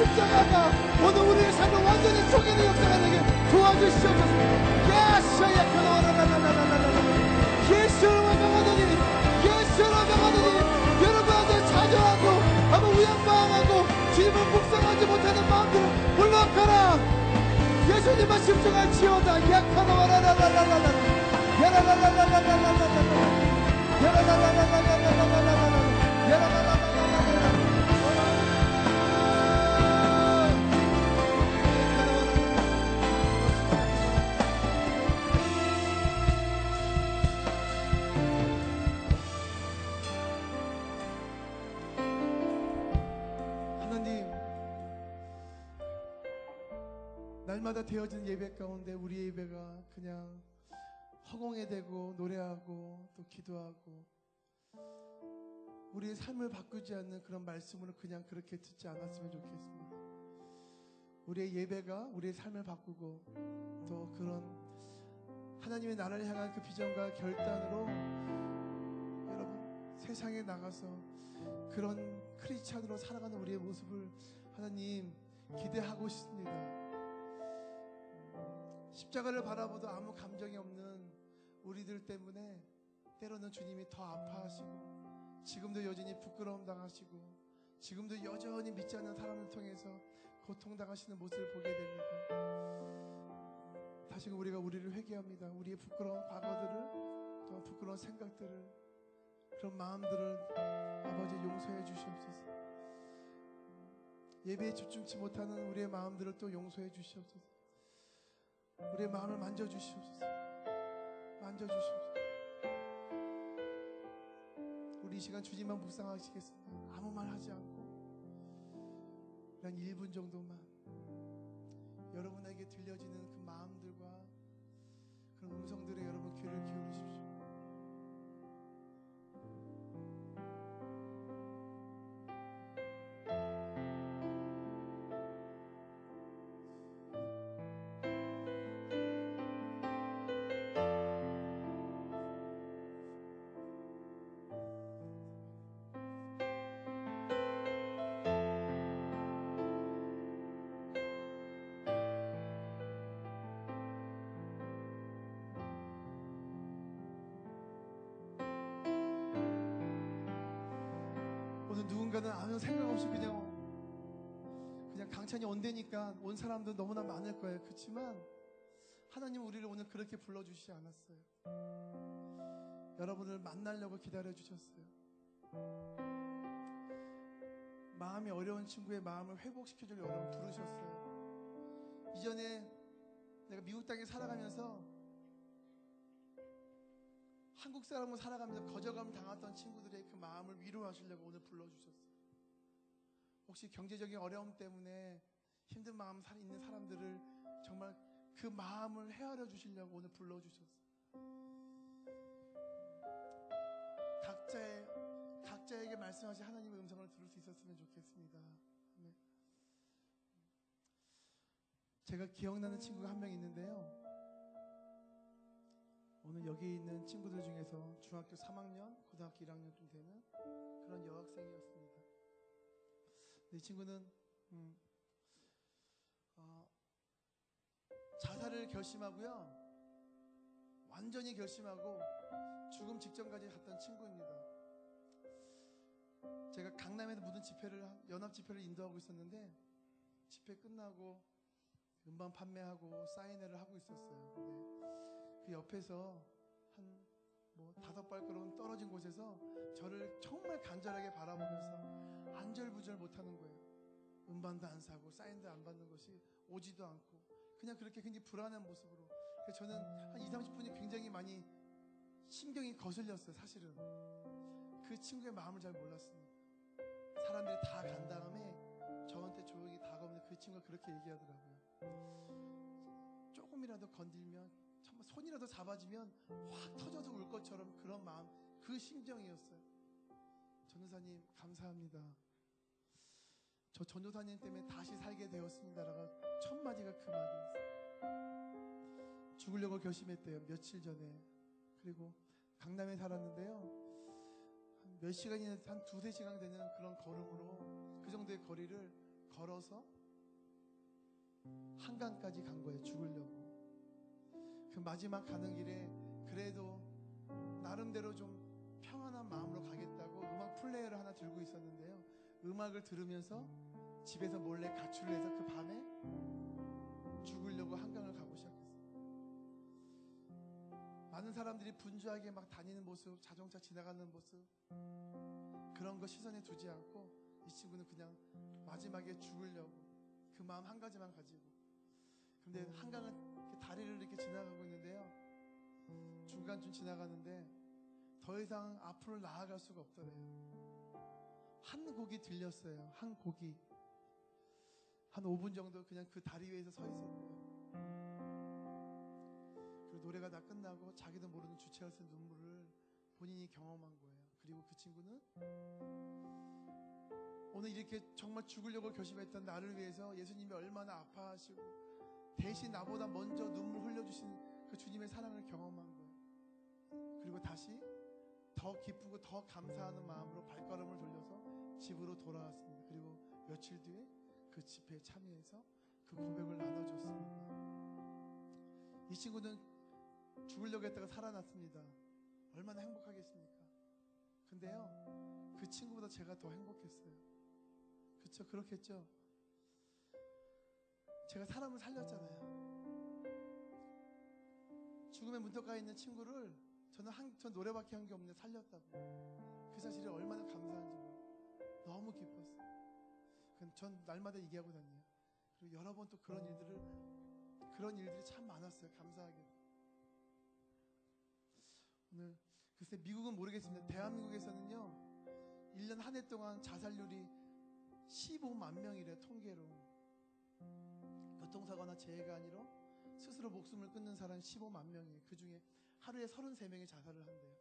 십자가가 오늘 우리의 삶을 완전히 속이는 역사가 되게 도와주시옵소서. 카나와라라라라라라라 예수를 명하더니 예수를 명하더니 여러분한테 좌절하고 아무 우양방하고 주님을 묵상하지 못하는 마음들을 물러가라. 예수님만 집중할 지어다. 야카나와라라라라라 하나님 되어진 예배 가운데 우리 예배가 그냥 허공에 대고 노래하고 또 기도하고 우리의 삶을 바꾸지 않는 그런 말씀으로 그냥 그렇게 듣지 않았으면 좋겠습니다. 우리의 예배가 우리의 삶을 바꾸고 또 그런 하나님의 나라를 향한 그 비전과 결단으로 여러분 세상에 나가서 그런 크리스찬으로 살아가는 우리의 모습을 하나님 기대하고 싶습니다. 십자가를 바라보도 아무 감정이 없는 우리들 때문에 때로는 주님이 더 아파하시고 지금도 여전히 부끄러움 당하시고 지금도 여전히 믿지 않는 사람을 통해서 고통 당하시는 모습을 보게 됩니다. 다시금 우리가 우리를 회개합니다. 우리의 부끄러운 과거들을 또 부끄러운 생각들을 그런 마음들을 아버지 용서해 주시옵소서. 예배에 집중치 못하는 우리의 마음들을 또 용서해 주시옵소서. 우리의 마음을 만져 주시옵소서. 만져 주시옵소서. 우리 이 시간 주님만 묵상하시겠습니다. 아무 말 하지 않고 한 1분 정도만 여러분에게 들려지는 그 마음들과 그런 음성들에 여러분 귀를 기울이십시오. 누군가는 아무 생각 없이 그냥 그냥 강찬이 온다니까 온 사람도 너무나 많을 거예요. 그렇지만 하나님 우리를 오늘 그렇게 불러주시지 않았어요. 여러분을 만나려고 기다려 주셨어요. 마음이 어려운 친구의 마음을 회복시켜주려 여러분 부르셨어요. 이전에 내가 미국 땅에 살아가면서 한국 사람으로 살아가면서 거절감을 당했던 친구들의 그 마음을 위로하시려고 오늘 불러주셨어요. 혹시 경제적인 어려움 때문에 힘든 마음 살 있는 사람들을 정말 그 마음을 헤아려 주시려고 오늘 불러주셨어요. 각자의 각자에게 말씀하신 하나님의 음성을 들을 수 있었으면 좋겠습니다. 제가 기억나는 친구가 한 명 있는데요. 오늘 여기 있는 친구들 중에서 중학교 3학년, 고등학교 1학년쯤 되는 그런 여학생이었습니다. 이 친구는 음, 어, 자살을 결심하고요, 완전히 결심하고 죽음 직전까지 갔던 친구입니다. 제가 강남에서 무슨 집회를 한- 연합 집회를 인도하고 있었는데 집회 끝나고 음반 판매하고 사인회를 하고 있었어요. 그 옆에서 한 뭐 다섯 발걸음 떨어진 곳에서 저를 정말 간절하게 바라보면서 안절부절 못하는 거예요. 음반도 안 사고 사인도 안 받는 것이 오지도 않고 그냥 그렇게 굉장히 불안한 모습으로. 그래서 저는 한 2, 30분이 굉장히 많이 신경이 거슬렸어요. 사실은 그 친구의 마음을 잘 몰랐습니다. 사람들이 다 간 다음에 저한테 조용히 다가오는데 그 친구가 그렇게 얘기하더라고요. 조금이라도 건들면 손이라도 잡아주면 확 터져서 울 것처럼 그런 마음, 그 심정이었어요. 전도사님 감사합니다. 저 전도사님 때문에 다시 살게 되었습니다라가 첫 마디가 그 마디였어요. 죽으려고 결심했대요. 며칠 전에. 그리고 강남에 살았는데요. 한 몇 시간이나 한 두세 시간 되는 그런 걸음으로 그 정도의 거리를 걸어서 한강까지 간 거예요. 죽으려고. 그 마지막 가는 길에 그래도 나름대로 좀 평안한 마음으로 가겠다고 음악 플레이어를 하나 들고 있었는데요. 음악을 들으면서 집에서 몰래 가출을 해서 그 밤에 죽으려고 한강을 가고 시작했어요. 많은 사람들이 분주하게 막 다니는 모습, 자동차 지나가는 모습 그런 거 시선에 두지 않고 이 친구는 그냥 마지막에 죽으려고 그 마음 한 가지만 가지고 근데 한강은 이렇게 다리를 이렇게 지나가고 있는데요. 중간쯤 지나가는데 더 이상 앞으로 나아갈 수가 없더래요. 한 곡이 들렸어요. 한 곡이 한 5분 정도 그냥 그 다리 위에서 서 있었대요. 그리고 노래가 다 끝나고 자기도 모르는 주체로서 눈물을 본인이 경험한 거예요. 그리고 그 친구는 오늘 이렇게 정말 죽으려고 결심했던 나를 위해서 예수님이 얼마나 아파하시고 대신 나보다 먼저 눈물 흘려주신 그 주님의 사랑을 경험한 거예요. 그리고 다시 더 기쁘고 더 감사하는 마음으로 발걸음을 돌려서 집으로 돌아왔습니다. 그리고 며칠 뒤에 그 집회에 참여해서 그 고백을 나눠줬습니다. 이 친구는 죽으려고 했다가 살아났습니다. 얼마나 행복하겠습니까? 근데요, 그 친구보다 제가 더 행복했어요. 그쵸? 그렇겠죠? 제가 사람을 살렸잖아요. 죽음의 문턱가에 있는 친구를 저는 한, 전 노래밖에 한 게 없는데 살렸다고. 그 사실이 얼마나 감사한지 몰라요. 너무 기뻤어요. 그건 전 날마다 얘기하고 다녀요. 그리고 여러 번 또 그런 일들을, 그런 일들이 참 많았어요. 감사하게. 오늘 글쎄 미국은 모르겠습니다. 대한민국에서는요. 1년 한 해 동안 자살률이 15만 명이래 통계로. 교통사고나 재해가 아니라 스스로 목숨을 끊는 사람이 15만 명이에요. 그 중에 하루에 33명이 자살을 한대요.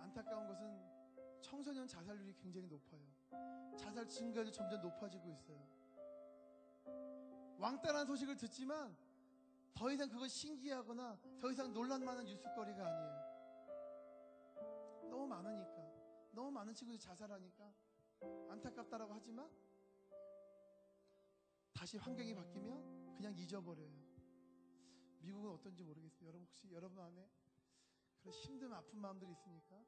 안타까운 것은 청소년 자살률이 굉장히 높아요. 자살 증가도 점점 높아지고 있어요. 왕따라는 소식을 듣지만 더 이상 그걸 신기하거나 더 이상 논란만한 뉴스거리가 아니에요. 너무 많으니까. 너무 많은 친구들이 자살하니까 안타깝다라고 하지만 다시 환경이 바뀌면 그냥 잊어버려요. 미국은 어떤지 모르겠어요. 여러분 혹시 여러분 안에 그런 힘든 아픈 마음들이 있습니까?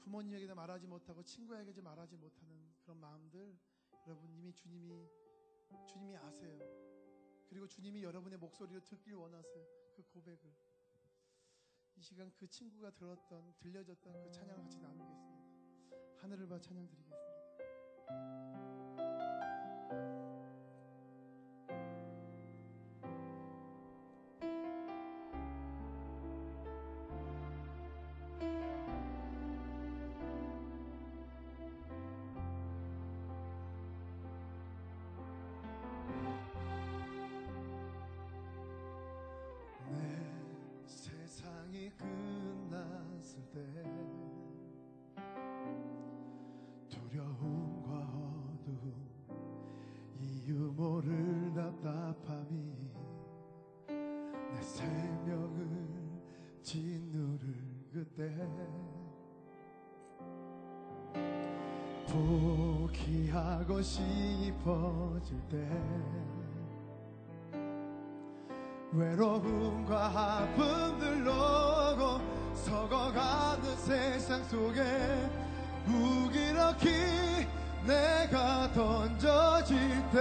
부모님에게도 말하지 못하고 친구에게도 말하지 못하는 그런 마음들 여러분 이미 주님이 주님이 아세요. 그리고 주님이 여러분의 목소리를 듣길 원하세요. 그 고백을. 이 시간 그 친구가 들었던, 들려졌던 그 찬양을 같이 나누겠습니다. 하늘을 봐 찬양 드리겠습니다. 싶어질 때 외로움과 아픔 들러고 서거가는 세상 속에 무기력히 내가 던져질 때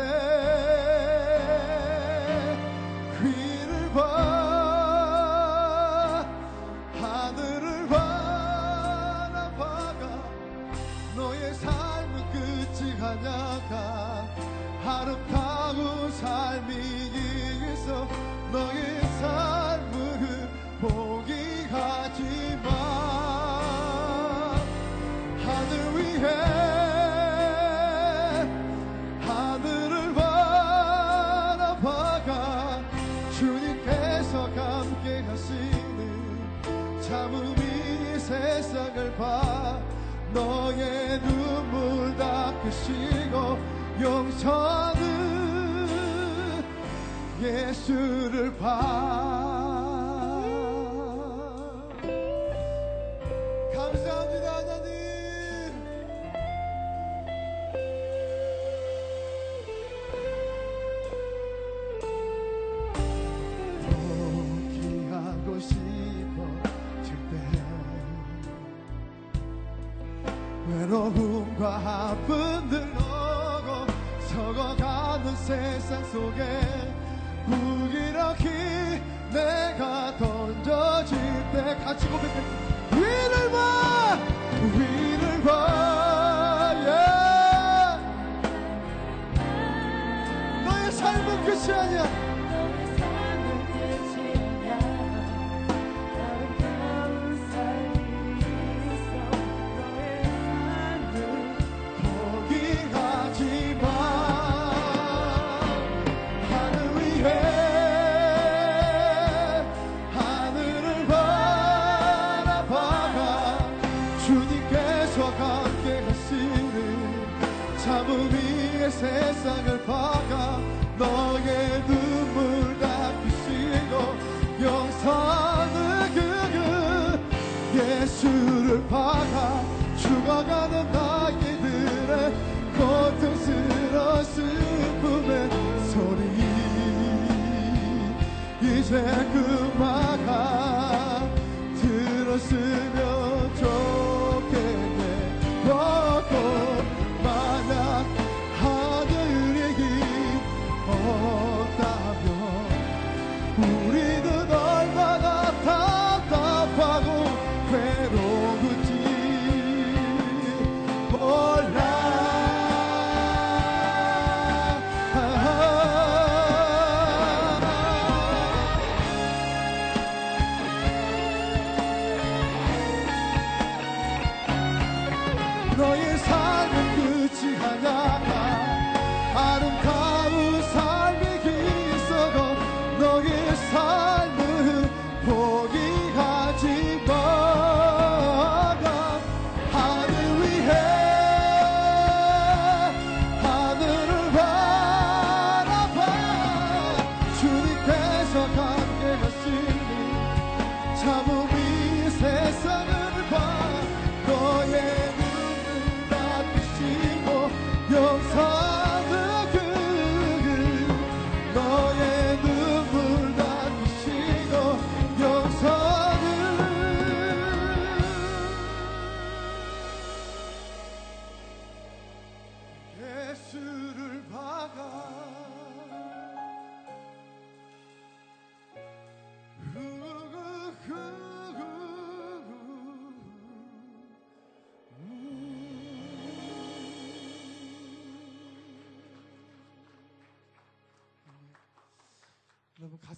귀를 봐 봐 너의 눈물 닦으시고 용서는 예수를 봐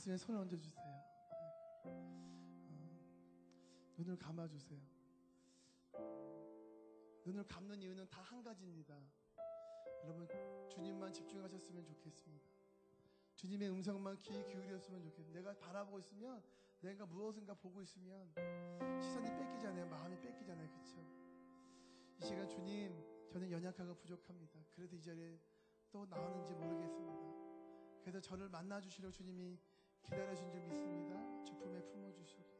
가슴에 손을 얹어주세요. 어, 눈을 감아주세요. 눈을 감는 이유는 다 한 가지입니다. 여러분 주님만 집중하셨으면 좋겠습니다. 주님의 음성만 귀 기울였으면 좋겠어요. 내가 바라보고 있으면 내가 무엇인가 보고 있으면 시선이 뺏기잖아요. 마음이 뺏기잖아요. 그렇죠? 이 시간 주님 저는 연약하고 부족합니다. 그래도 이 자리에 또 나오는지 모르겠습니다. 그래서 저를 만나 주시려 주님이 기다려 주신 줄 믿습니다. 주 품에 품어 주시옵소서.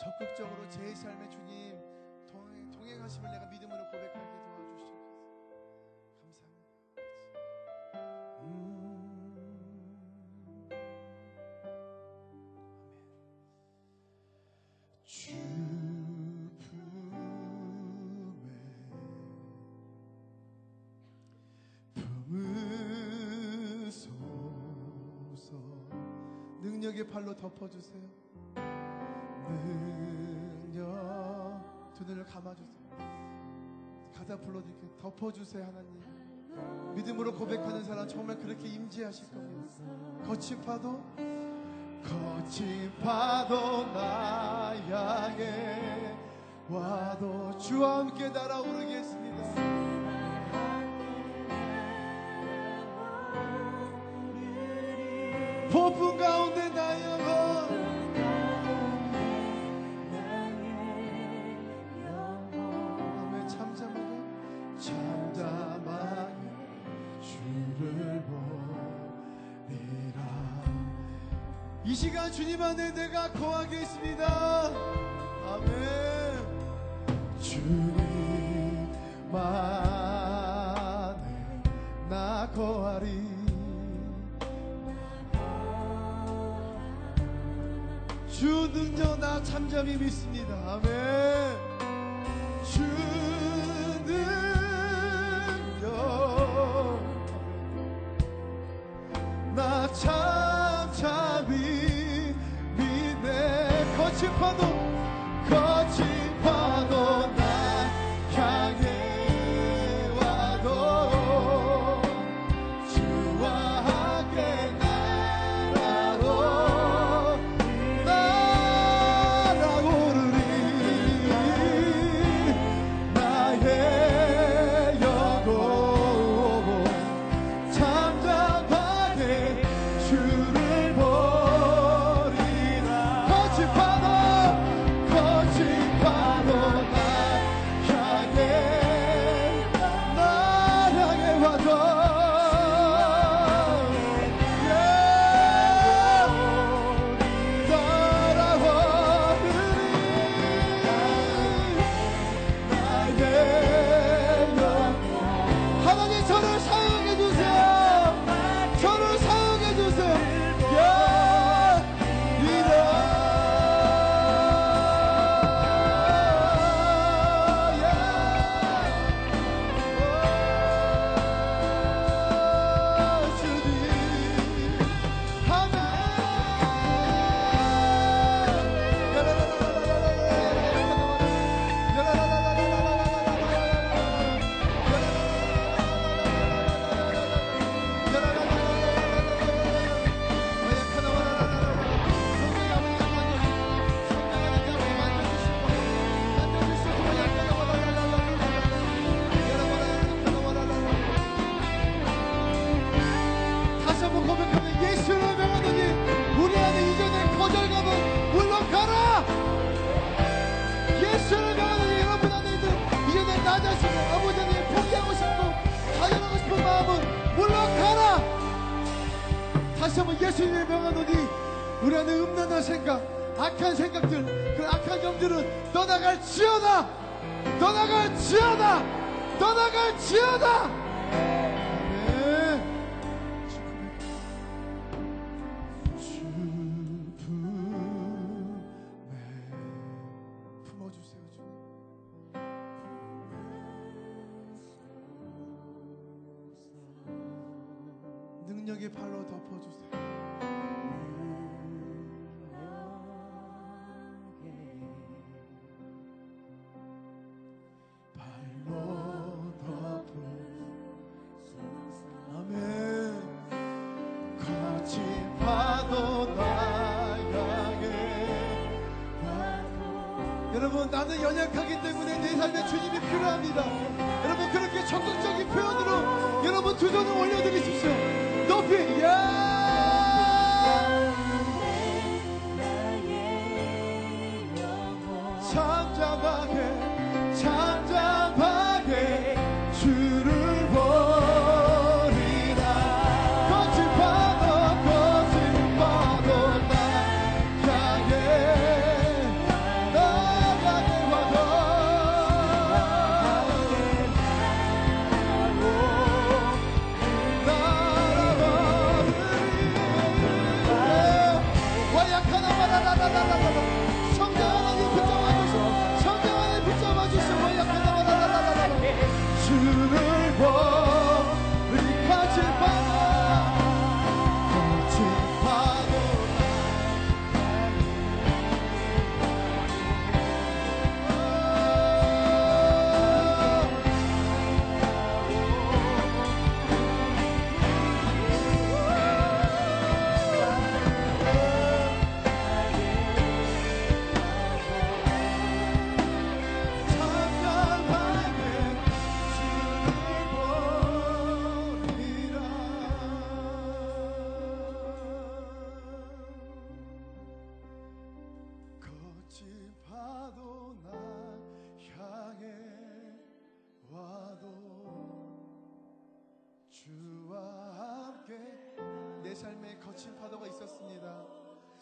적극적으로 제 삶에 주님 동행, 동행하심을 내가 믿음으로 고백하게 도 능력의 팔로 덮어주세요. 능력 두 눈을 감아주세요. 가사 불러드릴게요. 덮어주세요 하나님. 믿음으로 고백하는 사람 정말 그렇게 임재하실 겁니다. 거친 파도 거친 파도 나 향해 와도 주와 함께 날아오르겠 안에 내가 거하겠습니다 아멘 주님 안에 나 거하리 주 능력 나 잠잠히 믿습니다. 아멘.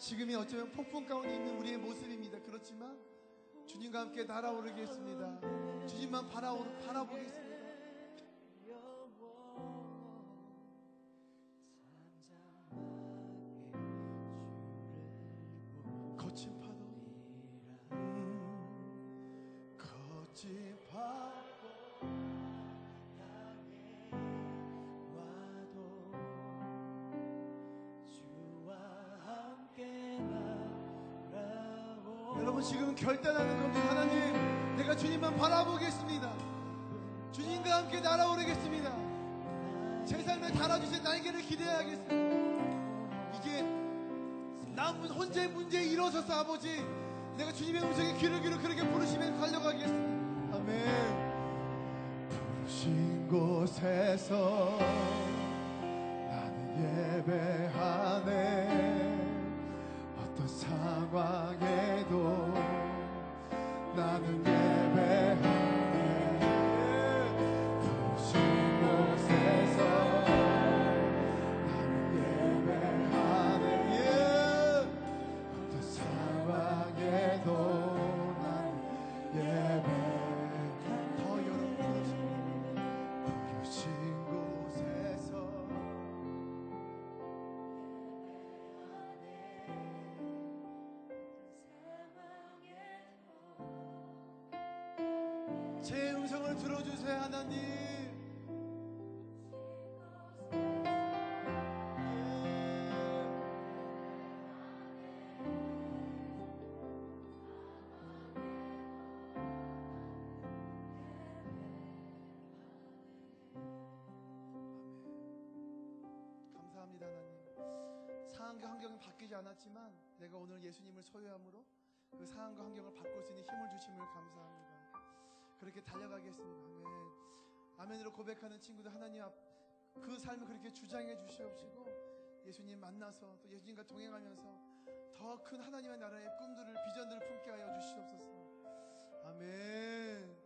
지금이 어쩌면 폭풍 가운데 있는 우리의 모습입니다 그렇지만 주님과 함께 날아오르겠습니다. 주님만 바라오, 바라보겠습니다. 거친 파도, 음, 거친 파도 여러분 지금 결단하는 겁니다. 하나님, 내가 주님만 바라보겠습니다. 주님과 함께 날아오르겠습니다. 제 삶에 달아주신 날개를 기대하겠습니다. 이제 나 혼자의 문제에 일어서서 아버지, 내가 주님의 음성에 귀를 기울여 그렇게 부르시면 달려가겠습니다. 아멘. 부르신 곳에서 나는 예배하네. 상황에도 나는 예배하 감사합니다 하나님. 상황과 환경은 바뀌지 않았지만 내가 오늘 예수님을 소유함으로 그 상황과 환경을 바꿀 수 있는 힘을 주심을 감사합니다. 그렇게 달려가겠습니다. 아멘. 아멘으로 고백하는 친구들 하나님 앞 그 삶을 그렇게 주장해 주시옵시고 예수님 만나서 또 예수님과 동행하면서 더 큰 하나님의 나라의 꿈들을 비전들을 품게 하여 주시옵소서. 아멘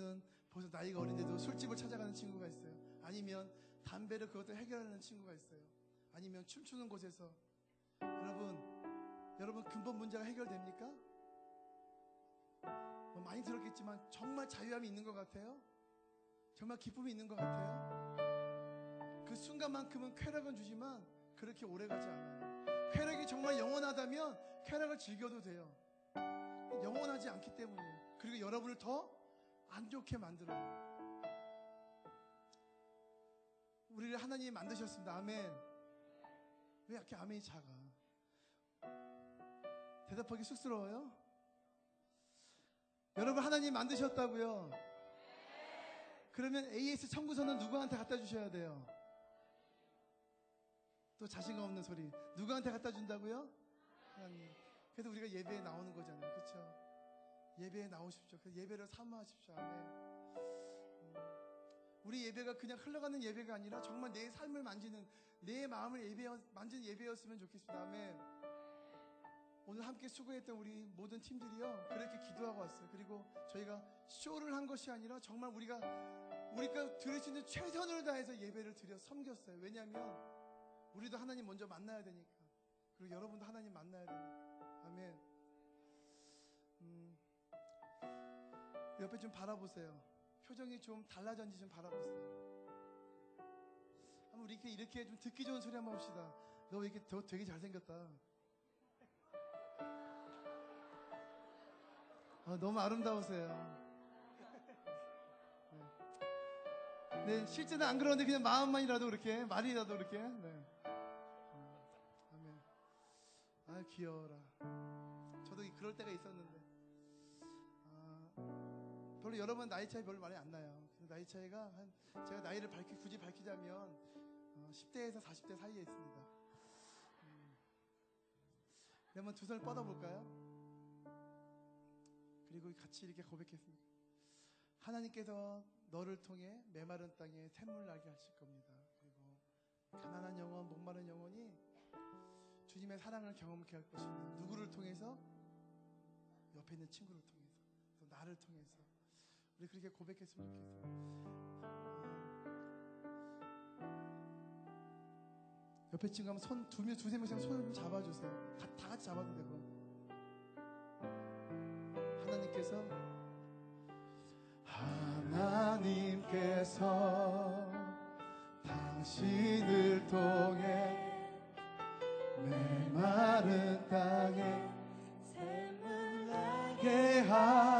때로는 벌써 나이가 어린데도 술집을 찾아가는 친구가 있어요. 아니면 담배를 그것도 해결하는 친구가 있어요. 아니면 춤추는 곳에서 여러분, 여러분 근본 문제가 해결됩니까? 뭐 많이 들었겠지만 정말 자유함이 있는 것 같아요. 정말 기쁨이 있는 것 같아요. 그 순간만큼은 쾌락은 주지만 그렇게 오래 가지 않아요. 쾌락이 정말 영원하다면 쾌락을 즐겨도 돼요. 영원하지 않기 때문이에요. 그리고 여러분을 더 안 좋게 만들어요. 우리를 하나님이 만드셨습니다. 아멘. 왜 이렇게 아멘이 작아? 대답하기 쑥스러워요? 여러분 하나님 만드셨다고요? 그러면 AS 청구서는 누구한테 갖다 주셔야 돼요? 또 자신감 없는 소리. 누구한테 갖다 준다고요? 하나님. 그래서 우리가 예배에 나오는 거잖아요. 그렇죠? 예배에 나오십시오. 그 예배를 사모하십시오. 아멘. 음, 우리 예배가 그냥 흘러가는 예배가 아니라 정말 내 삶을 만지는 내 마음을 예배 만지는 예배였으면 좋겠습니다. 아멘. 오늘 함께 수고했던 우리 모든 팀들이요 그렇게 기도하고 왔어요. 그리고 저희가 쇼를 한 것이 아니라 정말 우리가 우리가 드릴 수 있는 최선을 다해서 예배를 드려 섬겼어요. 왜냐하면 우리도 하나님 먼저 만나야 되니까. 그리고 여러분도 하나님 만나야 되니까. 아멘. 옆에 좀 바라보세요. 표정이 좀 달라졌는지 좀 바라보세요. 한번 우리 이렇게, 이렇게 좀 듣기 좋은 소리 한번 합시다. 너 왜 이렇게 더 되게 잘생겼다. 아, 너무 아름다우세요. 네. 네, 실제는 안 그러는데 그냥 마음만이라도 그렇게, 말이라도 그렇게. 네. 음, 아멘. 아, 귀여워라. 저도 이- 그럴 때가 있었는데. 아, 별로 여러분 나이 차이 별로 많이 안 나요. 나이 차이가 한, 제가 나이를 밝히, 굳이 밝히자면, 어, 10대에서 40대 사이에 있습니다. 음. 네, 한번 두 손을 뻗어볼까요? 그리고 같이 이렇게 고백했습니다. 하나님께서 너를 통해 메마른 땅에 샘물 나게 하실 겁니다. 그리고 가난한 영혼, 목마른 영혼이 주님의 사랑을 경험케 할 것입니다. 누구를 통해서? 옆에 있는 친구를 통해서, 또 나를 통해서. 우리 그렇게 고백했으면 좋겠어요. 음. 옆에 친구 한번 손, 두 명, 두세 명씩 손좀 잡아주세요. 다, 다 같이 잡아도 되고. 하나님께서 하나님께서 당신을 통해 메마른 땅에 샘물 나게 게하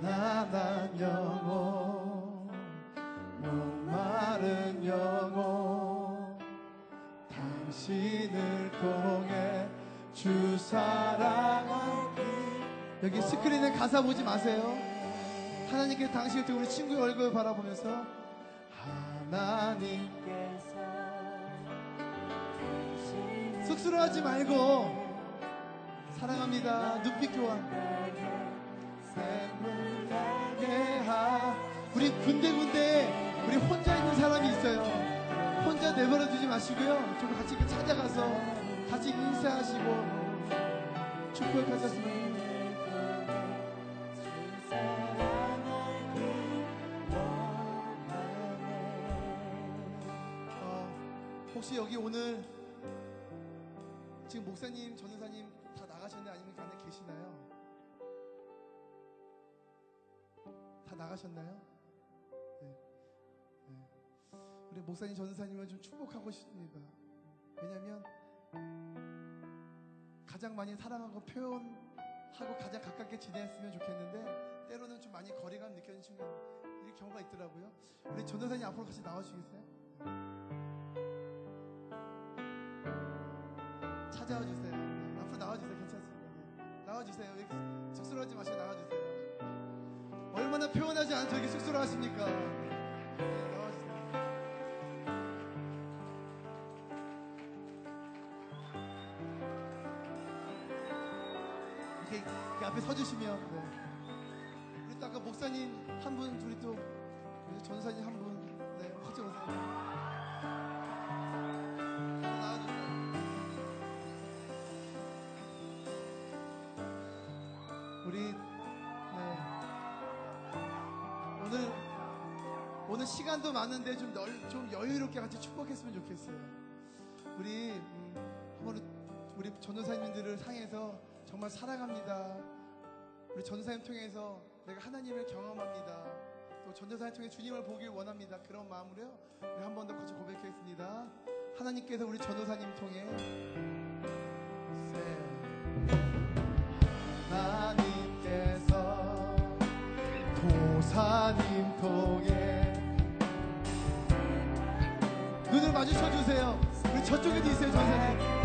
가난한 영혼 목마른 영혼 당신을 통해 주 사랑하기 여기 스크린에 가사 보지 마세요. 하나님께 당신을 통해 우리 친구의 얼굴을 바라보면서 하나님 께서 당신을 쑥스러워하지 말고 사랑합니다. 눈빛 교환 우리 군데군데 우리 혼자 있는 사람이 있어요 혼자 내버려 두지 마시고요 좀 같이 찾아가서 같이 인사하시고 가졌으면 어, 혹시 여기 오늘 지금 목사님, 전우사님 다 나가셨나요? 아니면 그 안에 계시나요? 다 나가셨나요? 네. 네. 우리 목사님, 전우사님을 좀 축복하고 싶습니다. 왜냐면 가장 많이 사랑하고 표현하고 가장 가깝게 지냈으면 좋겠는데 때로는 좀 많이 거리감 느껴지는 이런 경우가 있더라고요. 우리 전도사님 앞으로 같이 나와주시겠어요? 찾아와 주세요. 네, 앞으로 나와 주세요. 괜찮습니다. 네. 나와 주세요. 왜 이렇게 쑥스러워하지 마시고 나와 주세요. 얼마나 표현하지 않아도 저렇게 쑥스러워하십니까? 이렇게, 이렇게 앞에 서주시면 네. 우리 또 아까 목사님 한 분, 우리 또 우리 전사님 한 분, 네, 같이 오세요. 나와 오늘 시간도 많은데 좀, 널, 좀 여유롭게 같이 축복했으면 좋겠어요. 우리 음, 한번 우리 전도사님들을 상해서 정말 사랑합니다. 우리 전도사님 통해서 내가 하나님을 경험합니다. 또 전도사님 통해 주님을 보길 원합니다. 그런 마음으로요. 우리 한 번 더 같이 고백하겠습니다. 하나님께서 우리 전도사님 통해 하나님께서 도사님 통해 마주쳐 주세요. 우리 저쪽에도 있어요, 전사님.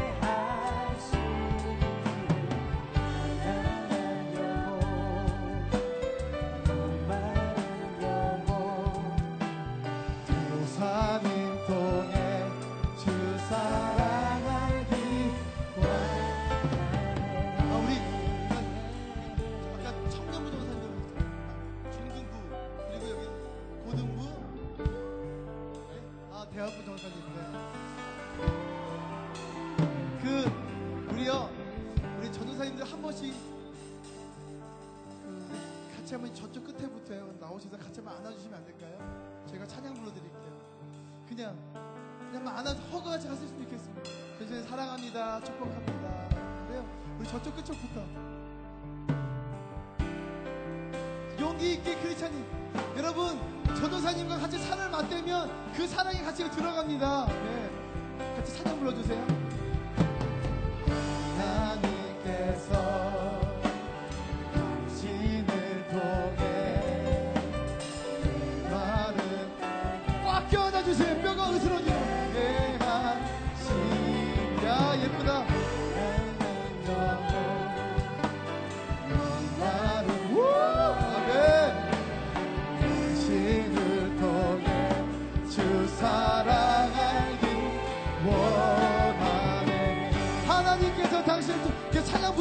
그냥 그냥 막 안아서 허가같이 하셨으면 좋겠습니다. 전도사님 사랑합니다, 축복합니다. 그래요. 우리 저쪽 끝쪽부터 용기 있게 크리스찬님 여러분 전도사님과 같이 산을 맞대면 그 사랑이 같이 들어갑니다. 네. 같이 찬양 불러주세요.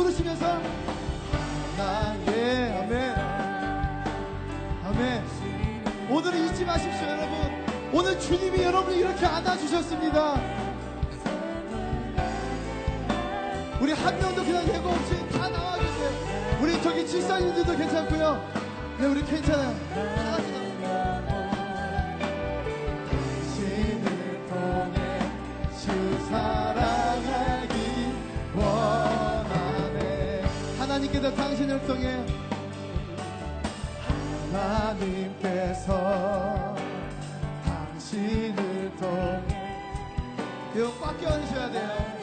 부르시면서 하나님 아멘. 아멘. 오늘은 잊지 마십시오 여러분. 오늘 주님이 여러분을 이렇게 안아주셨습니다. 우리 한 명도 그냥 예고 없이 다 나와주세요. 우리 저기 집사님들도 괜찮고요. 네 우리 괜찮아요 하나님께서 당신을 통해 하나님께서 당신을 통해 이거 꽉 껴안으셔야 돼요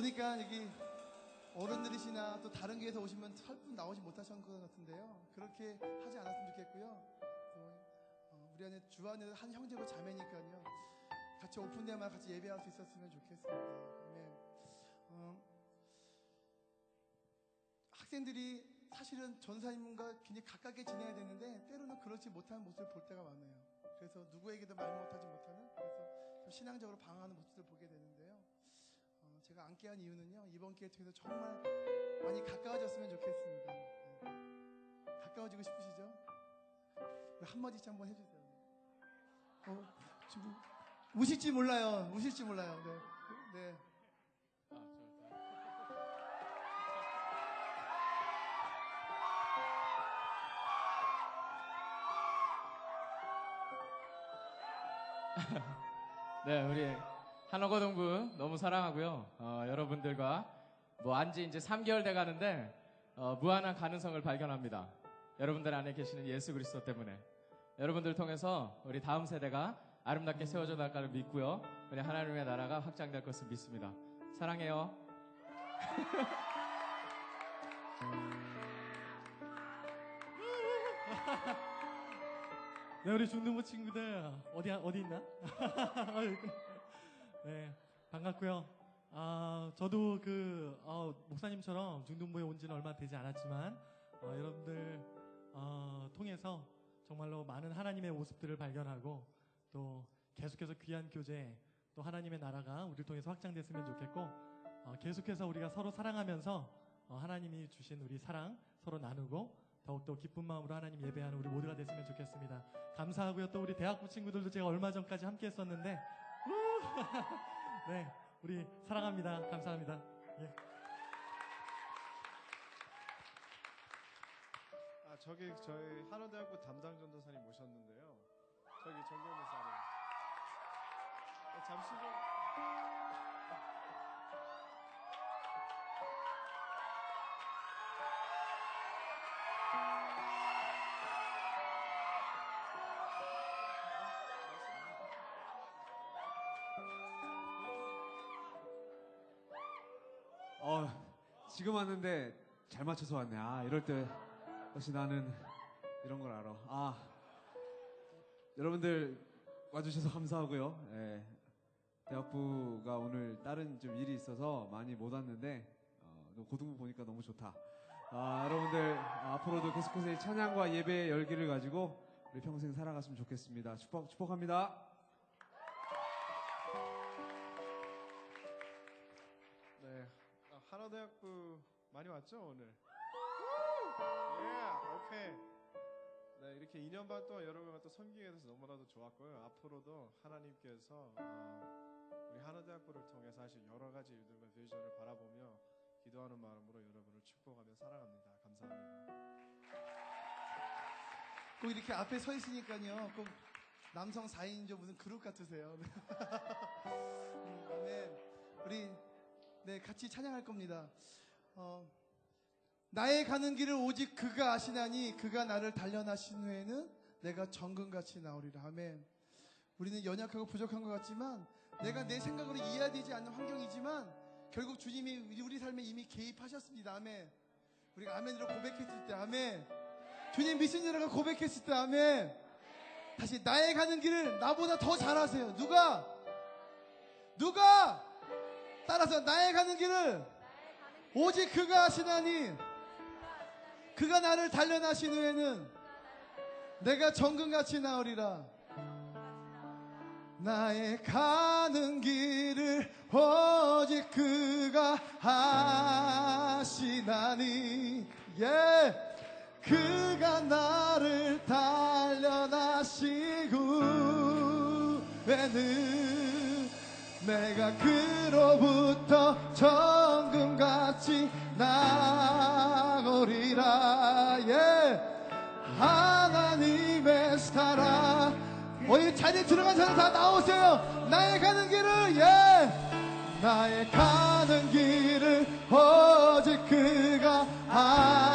보니까 여기 어른들이시나 또 다른 교회에서 오시면 설분 나오지 못하신 것 같은데요. 그렇게 하지 않았으면 좋겠고요. 또 어, 우리 안에 주 안에 한 형제고 자매니까요. 같이 오픈데만 같이 예배할 수 있었으면 좋겠습니다. 네. 어, 학생들이 사실은 전사님과 굉장히 가깝게 지내야 되는데 때로는 그렇지 못하는 모습을 볼 때가 많아요. 그래서 누구에게도 말 못하지 못하는 그래서 좀 신앙적으로 방황하는 모습을 보게 되는데요. 어, 제가 앉게 한 이유는요. 이번 기회 통해서 정말 많이 가까워졌으면 좋겠습니다. 네. 가까워지고 싶으시죠? 네, 한마디씩 한번 해주세요. 어, 지금 우실지 몰라요. 우실지 몰라요. 네. 네. 네, 우리 한어고등부 너무 사랑하고요. 어, 여러분들과 뭐 안지 이제 3개월 돼 가는데 어, 무한한 가능성을 발견합니다. 여러분들 안에 계시는 예수 그리스도 때문에 여러분들 통해서 우리 다음 세대가 아름답게 세워져 나갈 걸 믿고요. 우리 하나님의 나라가 확장될 것을 믿습니다. 사랑해요. 네, 우리 중등부 친구들 어디 어디 있나? 네, 반갑고요. 아, 저도 그 어, 목사님처럼 중등부에 온 지는 얼마 되지 않았지만 어, 여러분들 어, 통해서 정말로 많은 하나님의 모습들을 발견하고 또 계속해서 귀한 교제 또 하나님의 나라가 우리를 통해서 확장됐으면 좋겠고 어, 계속해서 우리가 서로 사랑하면서 어, 하나님이 주신 우리 사랑 서로 나누고 더욱더 기쁜 마음으로 하나님 예배하는 우리 모두가 됐으면 좋겠습니다. 감사하고요. 또 우리 대학부 친구들도 제가 얼마 전까지 함께 했었는데 네, 우리 사랑합니다. 감사합니다. 예. 아 저기 저희 한원대학교 담당 전도사님 모셨는데요. 저기 정경 목사님. 네, 잠시 좀. 어, 지금 왔는데 잘 맞춰서 왔네. 아, 이럴 때 역시 나는 이런 걸 알아. 아, 여러분들 와주셔서 감사하고요. 예, 대학부가 오늘 다른 좀 일이 있어서 많이 못 왔는데 어, 너 고등부 보니까 너무 좋다. 아, 여러분들 앞으로도 계속해서 이 찬양과 예배의 열기를 가지고 우리 평생 살아갔으면 좋겠습니다. 축복 축복합니다. 아, 한원대학교 많이 왔죠 오늘. 예, 오케이. 네, 이렇게 2년 반 동안 여러분과 또 섬기게 돼서 너무나도 좋았고요. 앞으로도 하나님께서 어, 우리 한원대학교를 통해서 하실 여러 가지 일들과 비전을 바라보며 기도하는 마음으로 여러분을 축복하며 사랑합니다. 감사합니다. 꼭 이렇게 앞에 서 있으니까요. 꼭 남성 4인조 무슨 그룹 같으세요. 음, 아멘. 우리 네 같이 찬양할 겁니다. 어, 나의 가는 길을 오직 그가 아시나니 그가 나를 단련하신 후에는 내가 정금같이 나오리라. 아멘. 우리는 연약하고 부족한 것 같지만 내가 내 생각으로 이해되지 않는 환경이지만 결국 주님이 우리 삶에 이미 개입하셨습니다. 아멘. 우리가 아멘으로 고백했을 때 아멘. 주님 믿으니라고 고백했을 때 아멘. 다시 나의 가는 길을 나보다 더 잘하세요. 누가? 누가? 따라서 나의 가는 길을 오직 그가 하시나니 그가 나를 단련하신 후에는 내가 정금같이 나으리라. 나의 가는 길을 오직 그가 하시나니 예 그가 나를 단련하시고에는 내가 그로부터 정금같이 나오리라. 예. 하나님의 사랑 어디 자리에 들어간 사람 다 나오세요. 나의 가는 길을 예. 나의 가는 길을 오직 그가 하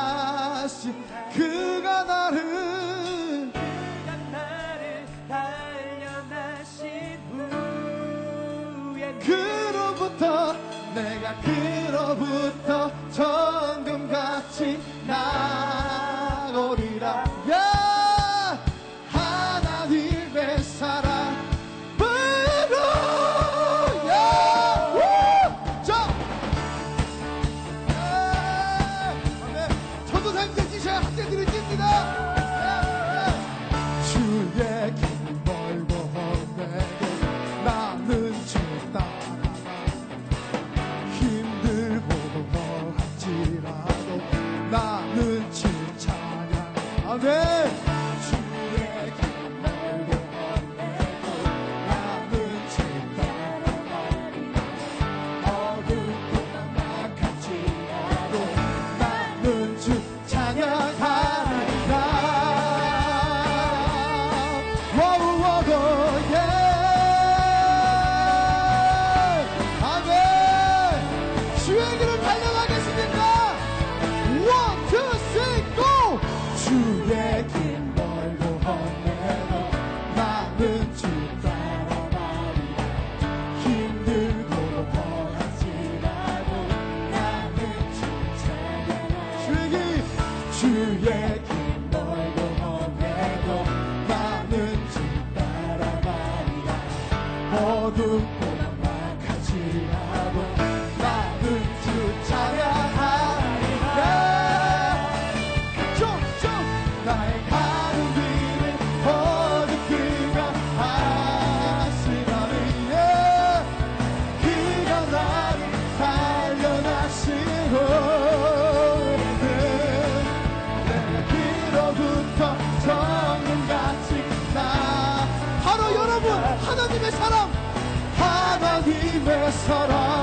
내가 그로부터 정금같이 나 살아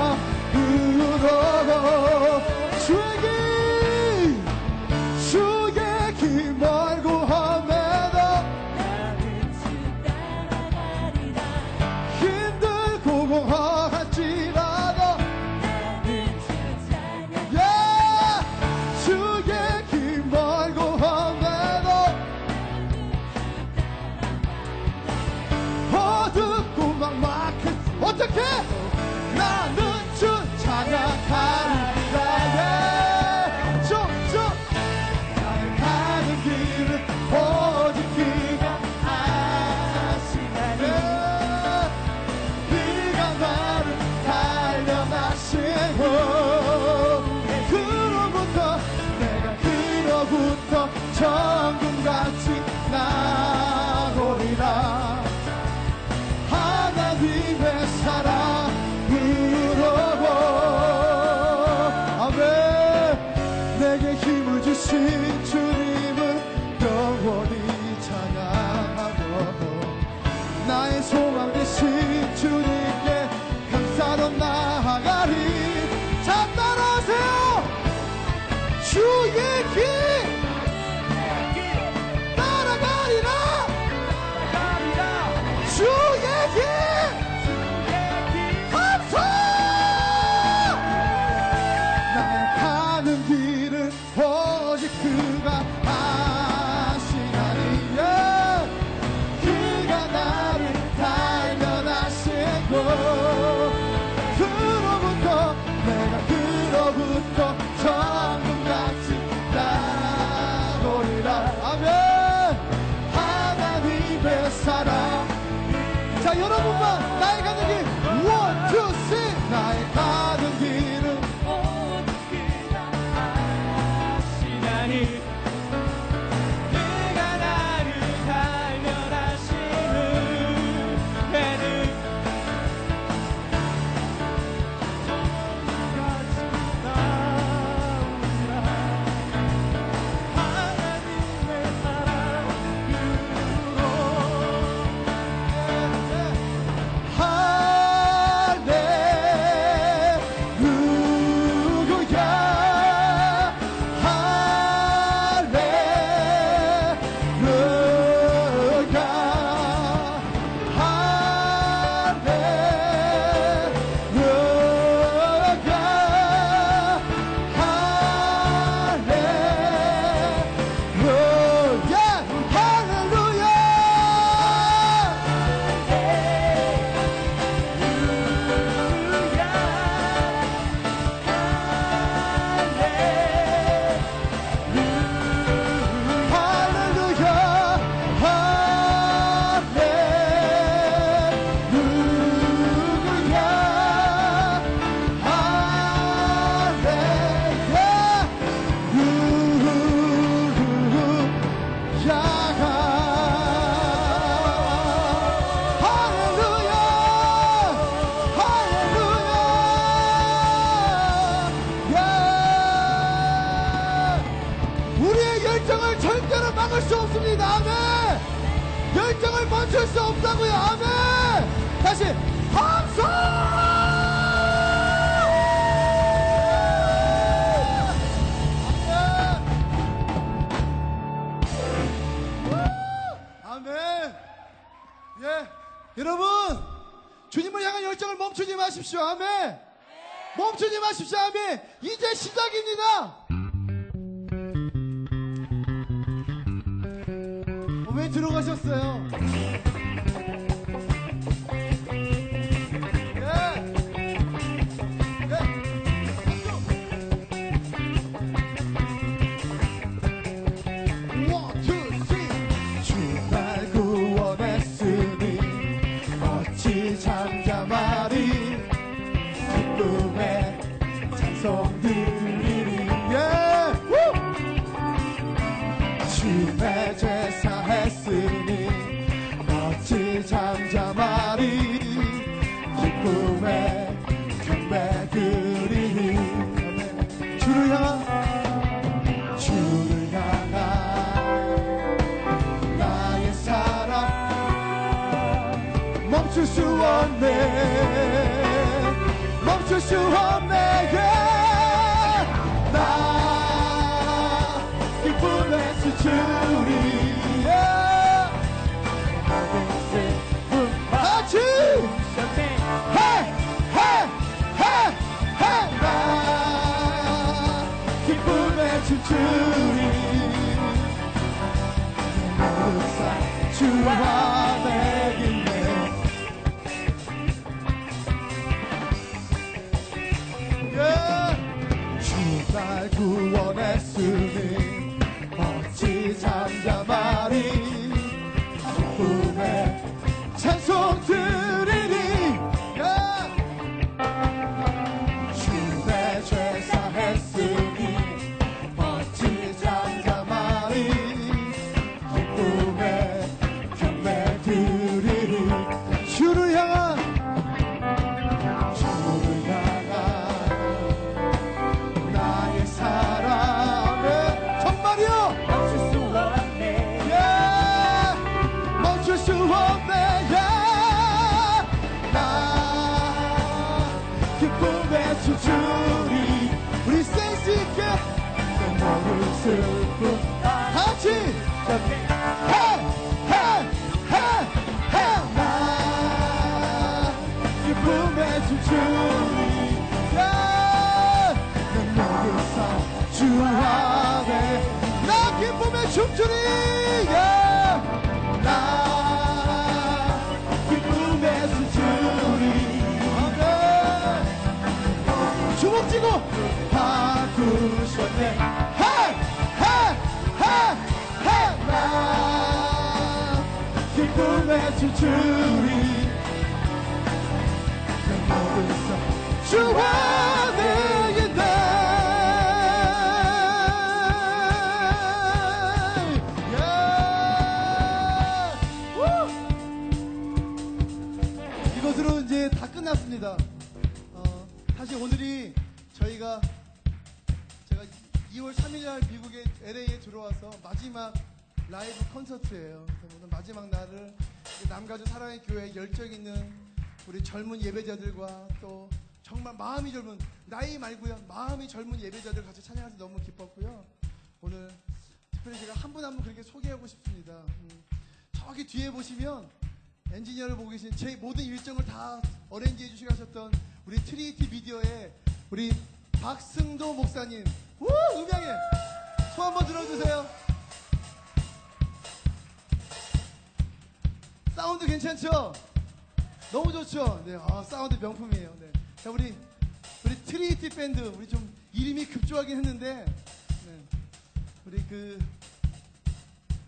들어가셨어요? 멈출 수 없네 yeah. 나 기쁨의 수주리 같이 헤헤헤헤나 기쁨의 춤추리 모든 주안 주 춤추리 나 기쁨의 수주리 주먹 쥐고 바꾸셨네. 헤헤헤헤나 기쁨의 춤추리 내 모든 삶주 안 어, 사실 오늘이 저희가 제가 2월 3일 날 미국에 LA에 들어와서 마지막 라이브 콘서트예요. 그래서 오늘 마지막 날을 남가주 사랑의 교회 열정 있는 우리 젊은 예배자들과 또 정말 마음이 젊은 나이 말고요 마음이 젊은 예배자들 같이 찬양해서 너무 기뻤고요. 오늘 특별히 제가 한 분 한 분 그렇게 소개하고 싶습니다. 음, 저기 뒤에 보시면 엔지니어를 보고 계신 제 모든 일정을 다 arrange 해 주시고 하셨던 우리 트리니티 미디어의 우리 박승도 목사님 우 음향에 손 한번 들어주세요 사운드 괜찮죠? 너무 좋죠? 네, 아, 사운드 명품이에요 네. 자 우리 우리 트리니티 밴드 우리 좀 이름이 급조하긴 했는데 네. 우리 그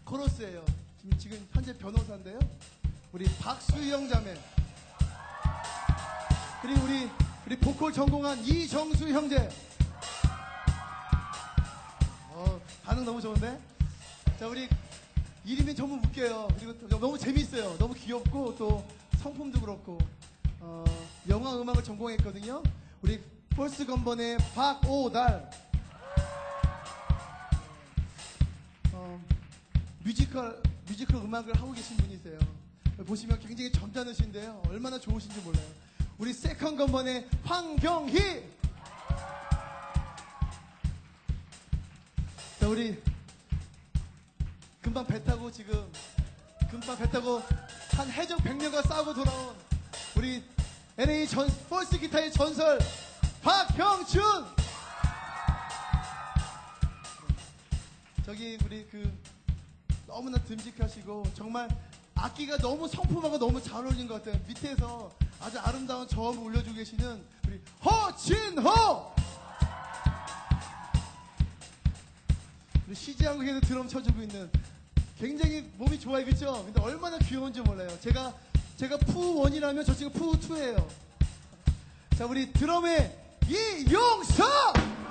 코러스예요 지금 현재 변호사인데요 우리 박수영 자매 그리고 우리 우리 보컬 전공한 이정수 형제. 어, 반응 너무 좋은데? 자 우리 이름이 너무 웃겨요. 그리고 또 너무 재밌어요. 너무 귀엽고 또 성품도 그렇고. 어, 영화 음악을 전공했거든요. 우리 폴스 건번의 박오달. 어, 뮤지컬 뮤지컬 음악을 하고 계신 분이세요. 보시면 굉장히 점잖으신데요. 얼마나 좋으신지 몰라요. 우리 second 건반의 황경희! 자, 우리 금방 배 타고 지금 금방 배 타고 한 해적 100명과 싸우고 돌아온 우리 NA 전, first 기타의 전설 박형준! 저기 우리 그 너무나 듬직하시고 정말 악기가 너무 성품하고 너무 잘 어울린 것 같아요. 밑에서 아주 아름다운 저음을 올려주고 계시는 우리 허진호! 우리 쉬지 않고 계속 드럼 쳐주고 있는 굉장히 몸이 좋아요, 그죠? 근데 얼마나 귀여운지 몰라요. 제가, 제가 푸1이라면 저 친구 푸2예요. 자, 우리 드럼의 이용석!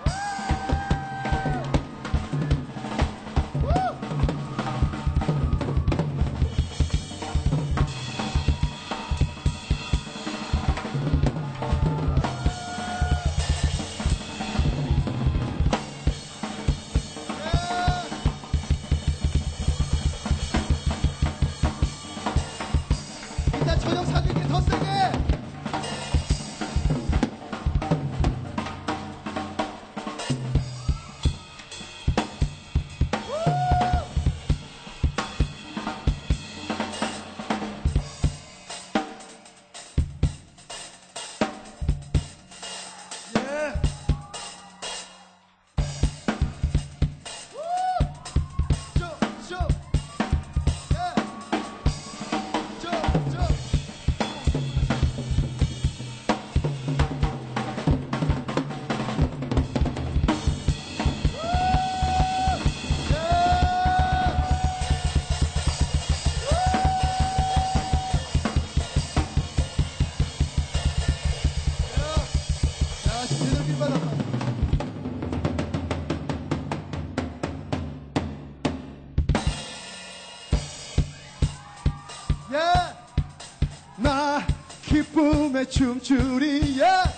춤추리, 예!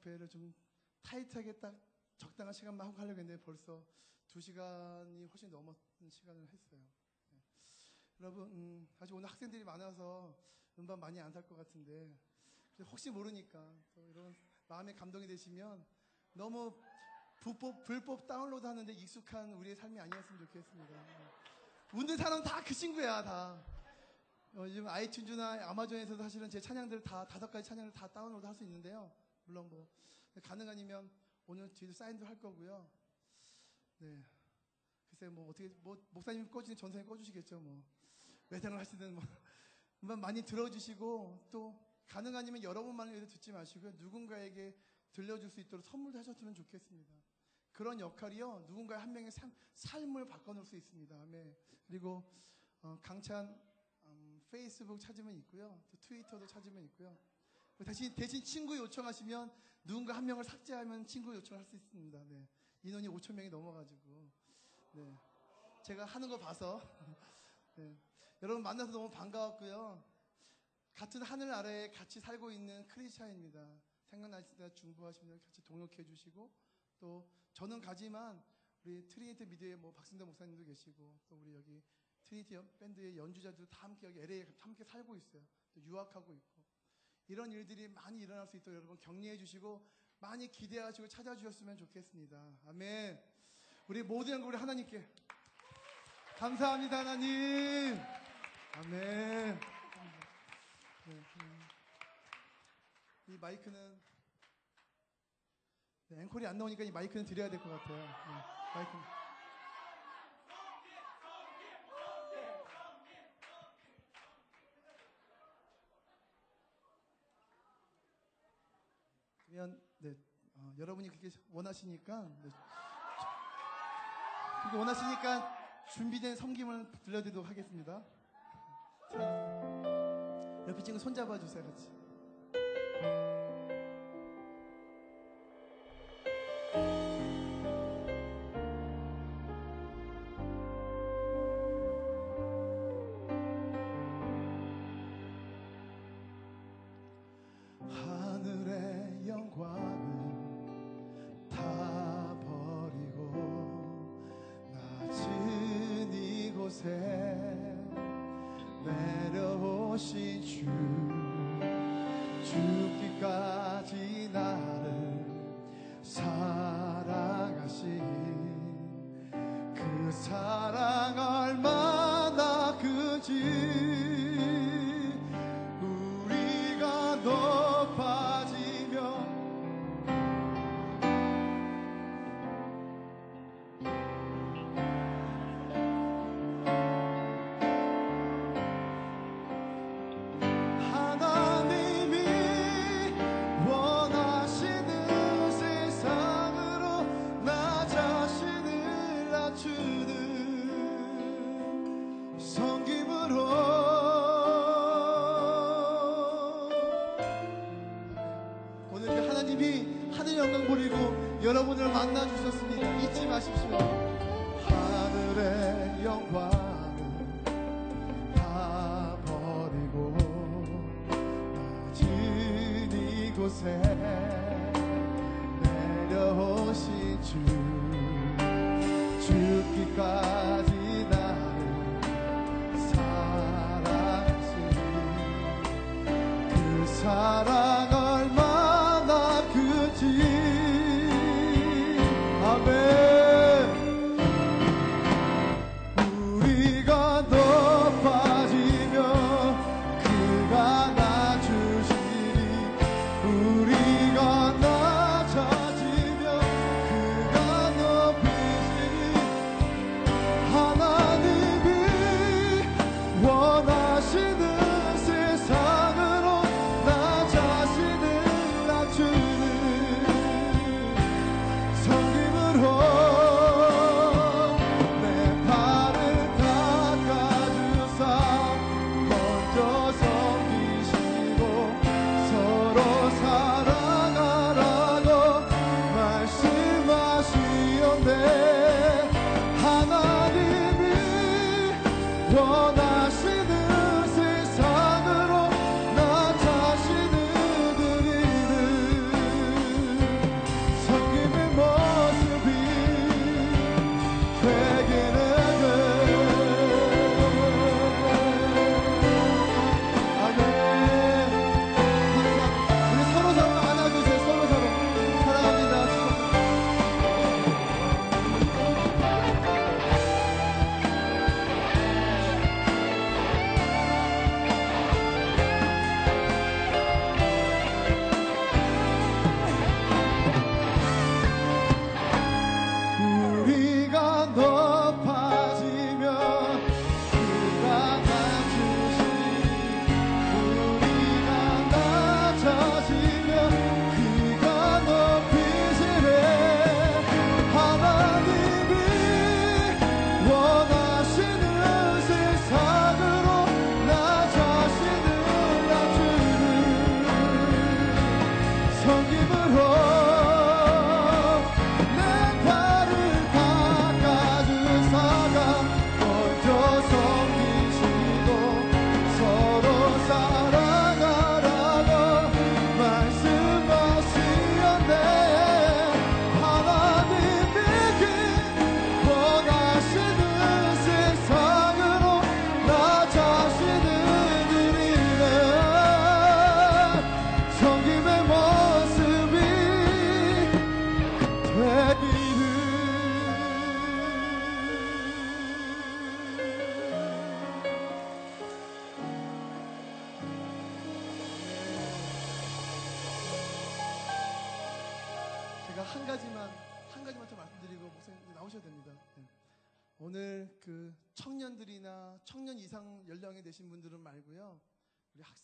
집회를 좀 타이트하게 딱 적당한 시간만 하고 가려고 했는데 벌써 두 시간이 훨씬 넘었는 시간을 했어요. 네. 여러분, 음, 아직 오늘 학생들이 많아서 음반 많이 안 살 것 같은데 혹시 모르니까 또 이런 마음에 감동이 되시면 너무 불법, 불법 다운로드 하는데 익숙한 우리의 삶이 아니었으면 좋겠습니다. 웃는 사람 다 그 친구야, 다. 어, 요즘 아이튠즈나 아마존에서도 사실은 제 찬양들 다, 다섯 가지 찬양을 다 다운로드 할 수 있는데요. 물론 뭐, 가능하면 오늘 뒤에 사인도 할 거고요. 네. 글쎄, 뭐, 어떻게, 뭐, 목사님 꺼주는 전사님 꺼주시겠죠, 뭐. 외상을 하시든 뭐. 많이 들어주시고, 또, 가능하면 여러분만을 위해서 듣지 마시고요. 누군가에게 들려줄 수 있도록 선물도 하셨으면 좋겠습니다. 그런 역할이요. 누군가의 한 명의 삶, 삶을 바꿔놓을 수 있습니다. 네. 그리고 어, 강찬 음, 페이스북 찾으면 있고요. 또 트위터도 찾으면 있고요. 대신, 대신 친구 요청하시면 누군가 한 명을 삭제하면 친구 요청할 수 있습니다. 네. 인원이 5천 명이 넘어가지고 네. 제가 하는 거 봐서 네. 여러분 만나서 너무 반가웠고요. 같은 하늘 아래에 같이 살고 있는 크리스찬입니다. 생각나실 때 중보하시면 같이 동역해 주시고 또 저는 가지만 우리 트리니티 미디어의 뭐 박승대 목사님도 계시고 또 우리 여기 트리니티 연- 밴드의 연주자들 다 함께 여기 LA에 함께 살고 있어요. 또 유학하고 있고 이런 일들이 많이 일어날 수 있도록 여러분 격려해 주시고 많이 기대하시고 찾아주셨으면 좋겠습니다. 아멘. 우리 모든 우리 하나님께 감사합니다 하나님. 아멘. 네, 음. 이 마이크는 네, 앵콜이 안 나오니까 이 마이크는 드려야 될 것 같아요. 네, 마이크. 그러면 네, 어, 여러분이 그렇게 원하시니까 네, 그렇게 원하시니까 준비된 섬김을 들려드리도록 하겠습니다. 자, 옆에 친구 손 잡아 주세요, 같이. 만나 주셨습니다. 잊지 마십시오.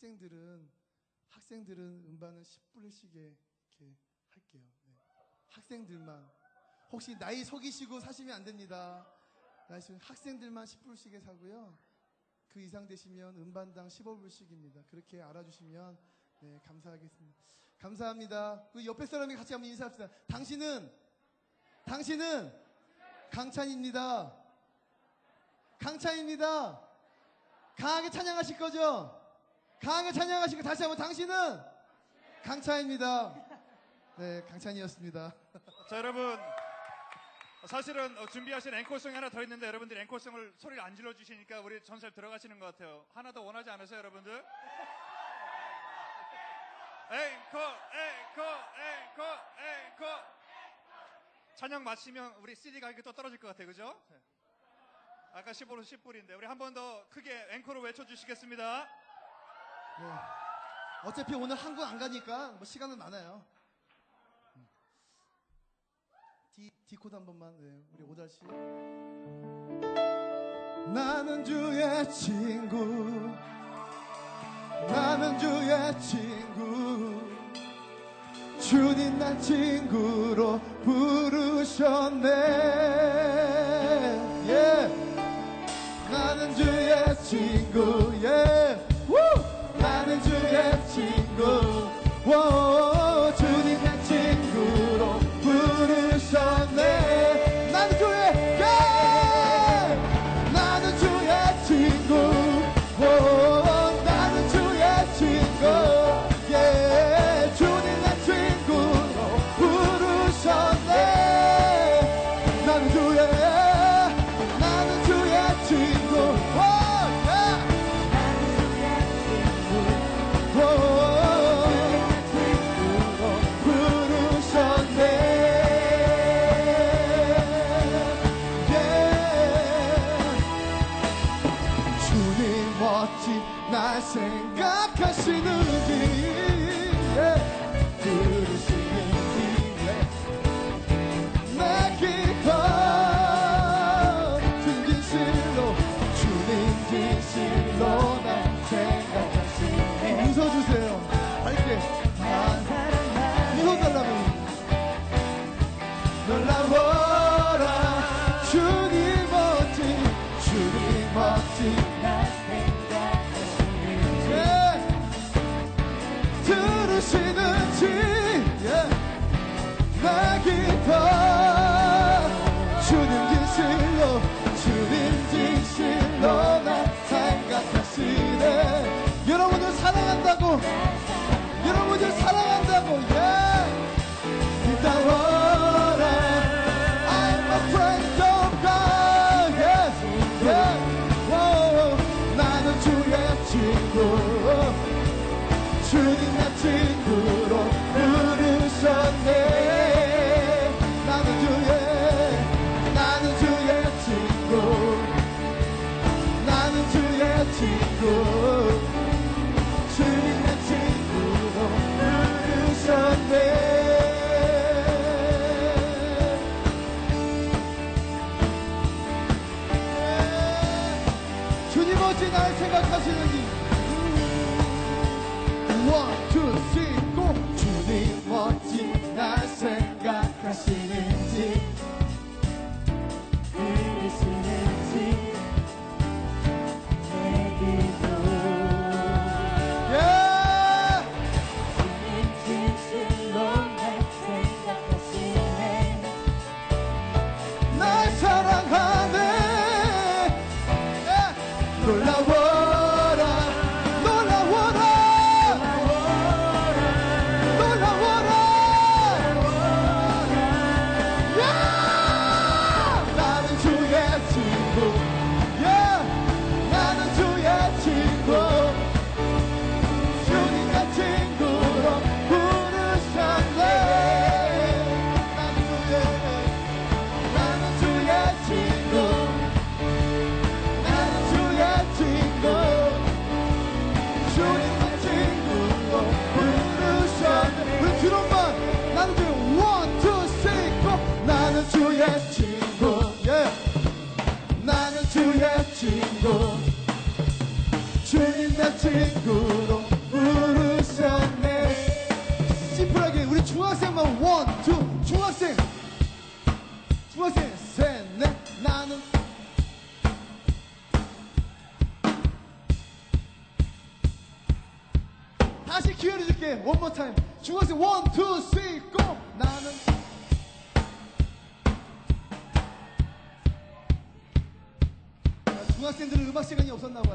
학생들은 학생들은 음반은 10불씩에 이렇게 할게요. 네. 학생들만 혹시 나이 속이시고 사시면 안 됩니다. 나이 속- 학생들만 10불씩에 사고요. 그 이상 되시면 음반당 15불씩입니다. 그렇게 알아주시면 네, 감사하겠습니다. 감사합니다. 그 옆에 사람이 같이 한번 인사합시다. 당신은 당신은 강찬입니다. 강찬입니다. 강하게 찬양하실 거죠? 강하게 찬양하실 거 다시 한번 당신은 강찬입니다. 네, 강찬이었습니다. 자 여러분 사실은 어, 준비하신 앵콜송이 하나 더 있는데 여러분들이 앵콜송을 소리를 안 질러 주시니까 우리 전설 들어가시는 것 같아요. 하나 더 원하지 않으세요, 여러분들? 앵콜, 앵콜, 앵콜, 앵콜. 찬양 마치면 우리 CD 가격이 또 떨어질 것 같아요, 그죠? 네. 아까 15로 10불인데 우리 한 번 더 크게 앵콜을 외쳐주시겠습니다. 네. 어차피 오늘 한국 안 가니까 뭐 시간은 많아요. 음. D, D 코드 한 번만, 네, 우리 오달 씨. 나는 주의 친구. 나는 주의 친구. 주님 날 친구로 부르셨네. 예. 나는 주의 친구, 예. 친구 주님 나 친구로 부르셨네. 심플하게 우리 중학생만 원, 투 중학생. 중학생 시간이 없었나 봐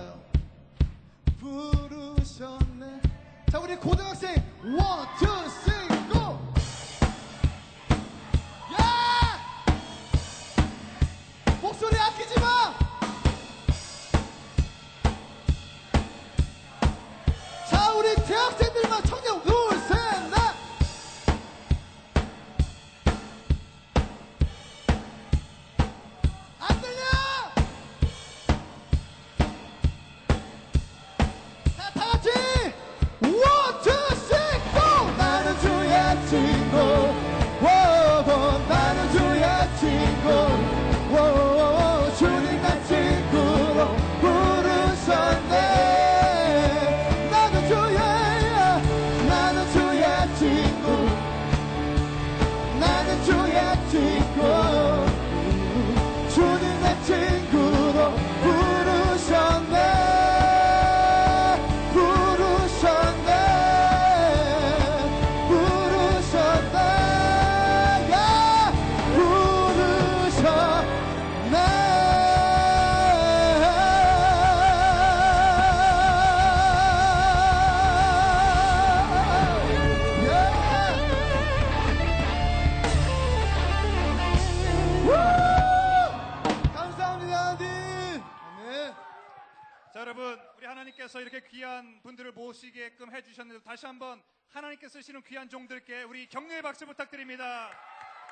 다시 한번 하나님께서 쓰시는 귀한 종들께 우리 격려의 박수 부탁드립니다.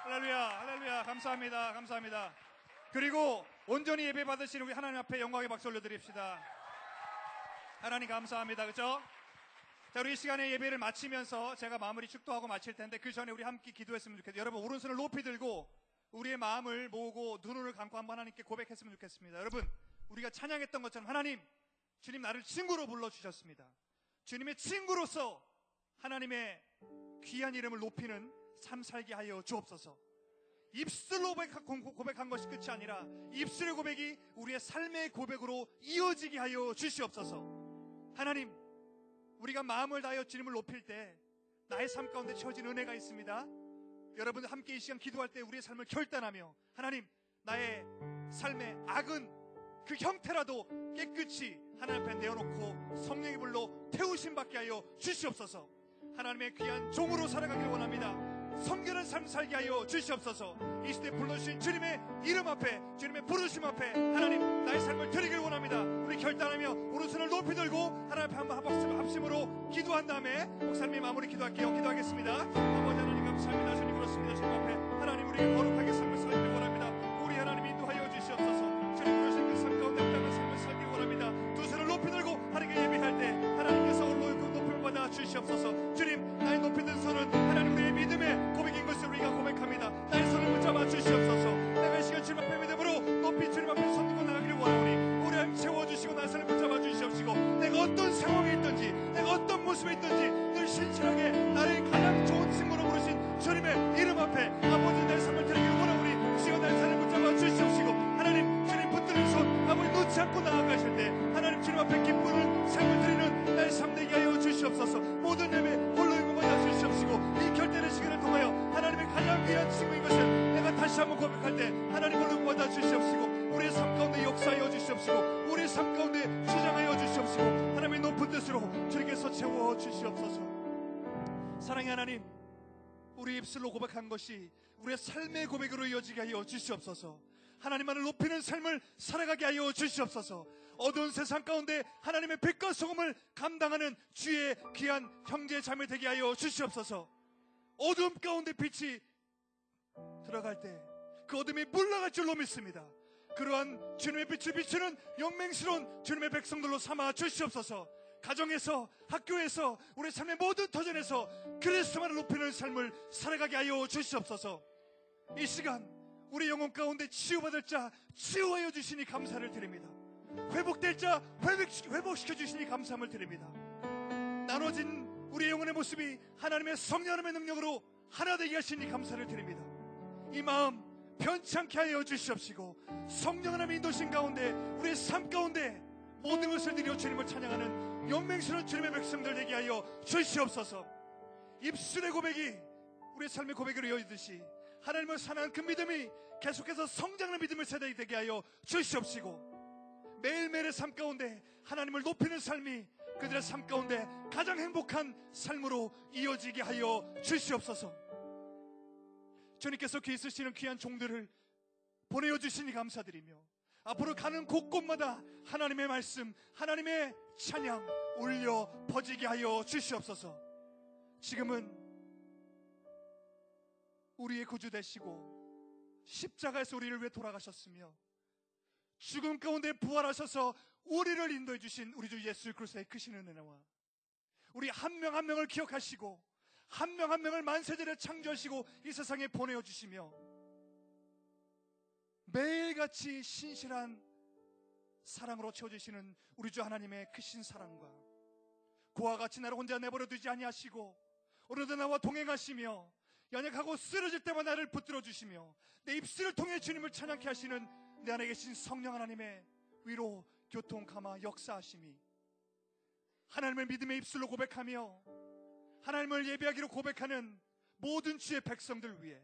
할렐루야, 할렐루야, 감사합니다, 감사합니다. 그리고 온전히 예배 받으시는 우리 하나님 앞에 영광의 박수 올려드립시다. 하나님 감사합니다, 그죠? 자, 우리 이 시간에 예배를 마치면서 제가 마무리 축도하고 마칠 텐데 그 전에 우리 함께 기도했으면 좋겠어요. 여러분 오른손을 높이 들고 우리의 마음을 모으고 눈을 감고 한번 하나님께 고백했으면 좋겠습니다. 여러분 우리가 찬양했던 것처럼 하나님 주님 나를 친구로 불러주셨습니다. 주님의 친구로서 하나님의 귀한 이름을 높이는 삶 살게 하여 주옵소서. 입술로 고백한, 것이 끝이 아니라 입술의 고백이 우리의 삶의 고백으로 이어지게 하여 주시옵소서. 하나님 우리가 마음을 다하여 주님을 높일 때 나의 삶 가운데 채워진 은혜가 있습니다. 여러분 함께 이 시간 기도할 때 우리의 삶을 결단하며 하나님 나의 삶의 악은 그 형태라도 깨끗이 하나님 앞에 내어놓고 성령의 불로 태우심 받게 하여 주시옵소서. 하나님의 귀한 종으로 살아가기를 원합니다. 성결한 삶 살게 하여 주시옵소서. 이 시대 불러주신 주님의 이름 앞에 주님의 부르심 앞에 하나님 나의 삶을 드리길 원합니다. 우리 결단하며 오른손을 높이 들고 하나님 앞에 한번 합심- 합심으로 기도한 다음에 목사님이 마무리 기도할게요. 기도하겠습니다. 아버지 하나님 감사합니다. 주님 그렇습니다. 주님 앞에 하나님 우리가 거룩하게 원합니다. 고백할 때 하나님 홀로 인고받아 주시옵시고 우리의 삶 가운데 역사하여 주시옵시고 우리의 삶 가운데 주장하여 주시옵시고 하나님의 높은 뜻으로 주님께서 채워 주시옵소서 사랑의 하나님 우리 입술로 고백한 것이 우리의 삶의 고백으로 이어지게 하여 주시옵소서. 하나님만을 높이는 삶을 살아가게 하여 주시옵소서. 어두운 세상 가운데 하나님의 빛과 소금을 감당하는 주의 귀한 형제 자매 되게 하여 주시옵소서. 어둠 가운데 빛이 들어갈 때 그 어둠이 물러갈 줄로 믿습니다. 그러한 주님의 빛을 비추는 영맹스러운 주님의 백성들로 삼아 주시옵소서. 가정에서 학교에서 우리 삶의 모든 터전에서 그리스도만을 높이는 삶을 살아가게 하여 주시옵소서. 이 시간 우리 영혼 가운데 치유받을 자 치유하여 주시니 감사를 드립니다. 회복될 자 회복시, 회복시켜 주시니 감사함을 드립니다. 나눠진 우리 영혼의 모습이 하나님의 성령의 능력으로 하나 되게 하시니 감사를 드립니다. 이 마음 변찮게 하여 주시옵시고 성령 하나님의 인도신 가운데 우리의 삶 가운데 모든 것을 드려 주님을 찬양하는 영맹스러운 주님의 백성들 되게 하여 주시옵소서. 입술의 고백이 우리의 삶의 고백으로 이어지듯이 하나님을 사랑하는 그 믿음이 계속해서 성장하는 믿음의 세대가 되게 하여 주시옵시고 매일매일의 삶 가운데 하나님을 높이는 삶이 그들의 삶 가운데 가장 행복한 삶으로 이어지게 하여 주시옵소서 주님께서 귀 있으시는 귀한 종들을 보내어 주시니 감사드리며 앞으로 가는 곳곳마다 하나님의 말씀, 하나님의 찬양 울려 퍼지게 하여 주시옵소서. 지금은 우리의 구주 되시고 십자가에서 우리를 위해 돌아가셨으며 죽음 가운데 부활하셔서 우리를 인도해 주신 우리 주 예수 그리스도의 크신 은혜와 우리 한 명한 명을 기억하시고 한명한 명을 만세전에 창조하시고 이 세상에 보내어 주시며 매일같이 신실한 사랑으로 채워주시는 우리 주 하나님의 크신 사랑과 그와 같이 나를 혼자 내버려 두지 아니하시고 오늘도 나와 동행하시며 연약하고 쓰러질 때마다 나를 붙들어 주시며 내 입술을 통해 주님을 찬양케 하시는 내 안에 계신 성령 하나님의 위로 교통 감화 역사하심이 하나님을 믿음의 입술로 고백하며 하나님을 예배하기로 고백하는 모든 주의 백성들 위해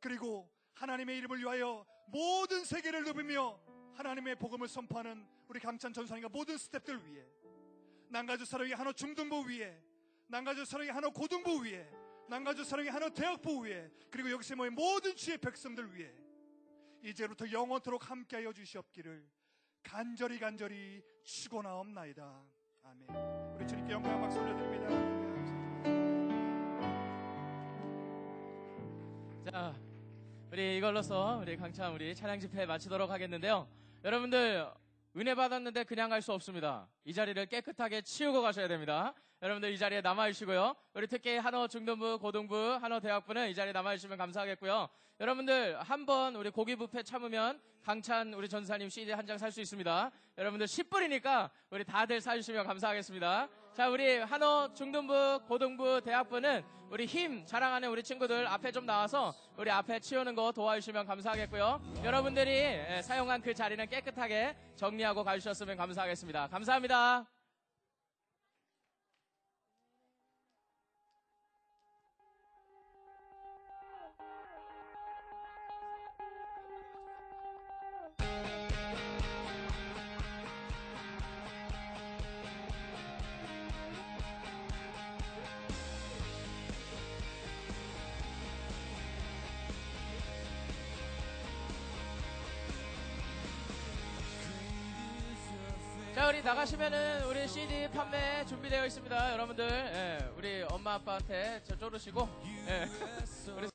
그리고 하나님의 이름을 위하여 모든 세계를 누비며 하나님의 복음을 선포하는 우리 강찬 전사님과 모든 스탭들 위해 난가주 사랑의 한호 중등부 위에 난가주 사랑의 한호 고등부 위에 난가주 사랑의 한호 대학부 위에 그리고 여기서 모인 모든 주의 백성들 위해 이제부터 영원토록 함께하여 주시옵기를 간절히 간절히 축원하옵나이다. 아멘. 우리 주님께 영광 박수 올려드립니다 자, 우리 이걸로서 우리 강찬 우리 찬양 집회 마치도록 하겠는데요. 여러분들 은혜 받았는데 그냥 갈 수 없습니다. 이 자리를 깨끗하게 치우고 가셔야 됩니다. 여러분들 이 자리에 남아 주시고요. 우리 특히 한어 중등부, 고등부, 한어 대학부는 이 자리에 남아 주시면 감사하겠고요. 여러분들 한 번 우리 고기 뷔페 참으면 강찬 우리 전사님 CD 한 장 살 수 있습니다. 여러분들 10불이니까 우리 다들 사주시면 감사하겠습니다. 자, 우리 한어 중등부, 고등부, 대학부는 우리 힘 자랑하는 우리 친구들 앞에 좀 나와서 우리 앞에 치우는 거 도와주시면 감사하겠고요. 여러분들이 예, 사용한 그 자리는 깨끗하게 정리하고 가주셨으면 감사하겠습니다. 감사합니다. 나가시면은 우리 CD 판매 준비되어 있습니다. 여러분들, 예, 우리 엄마 아빠한테 저 쪼르시고, 예, 우리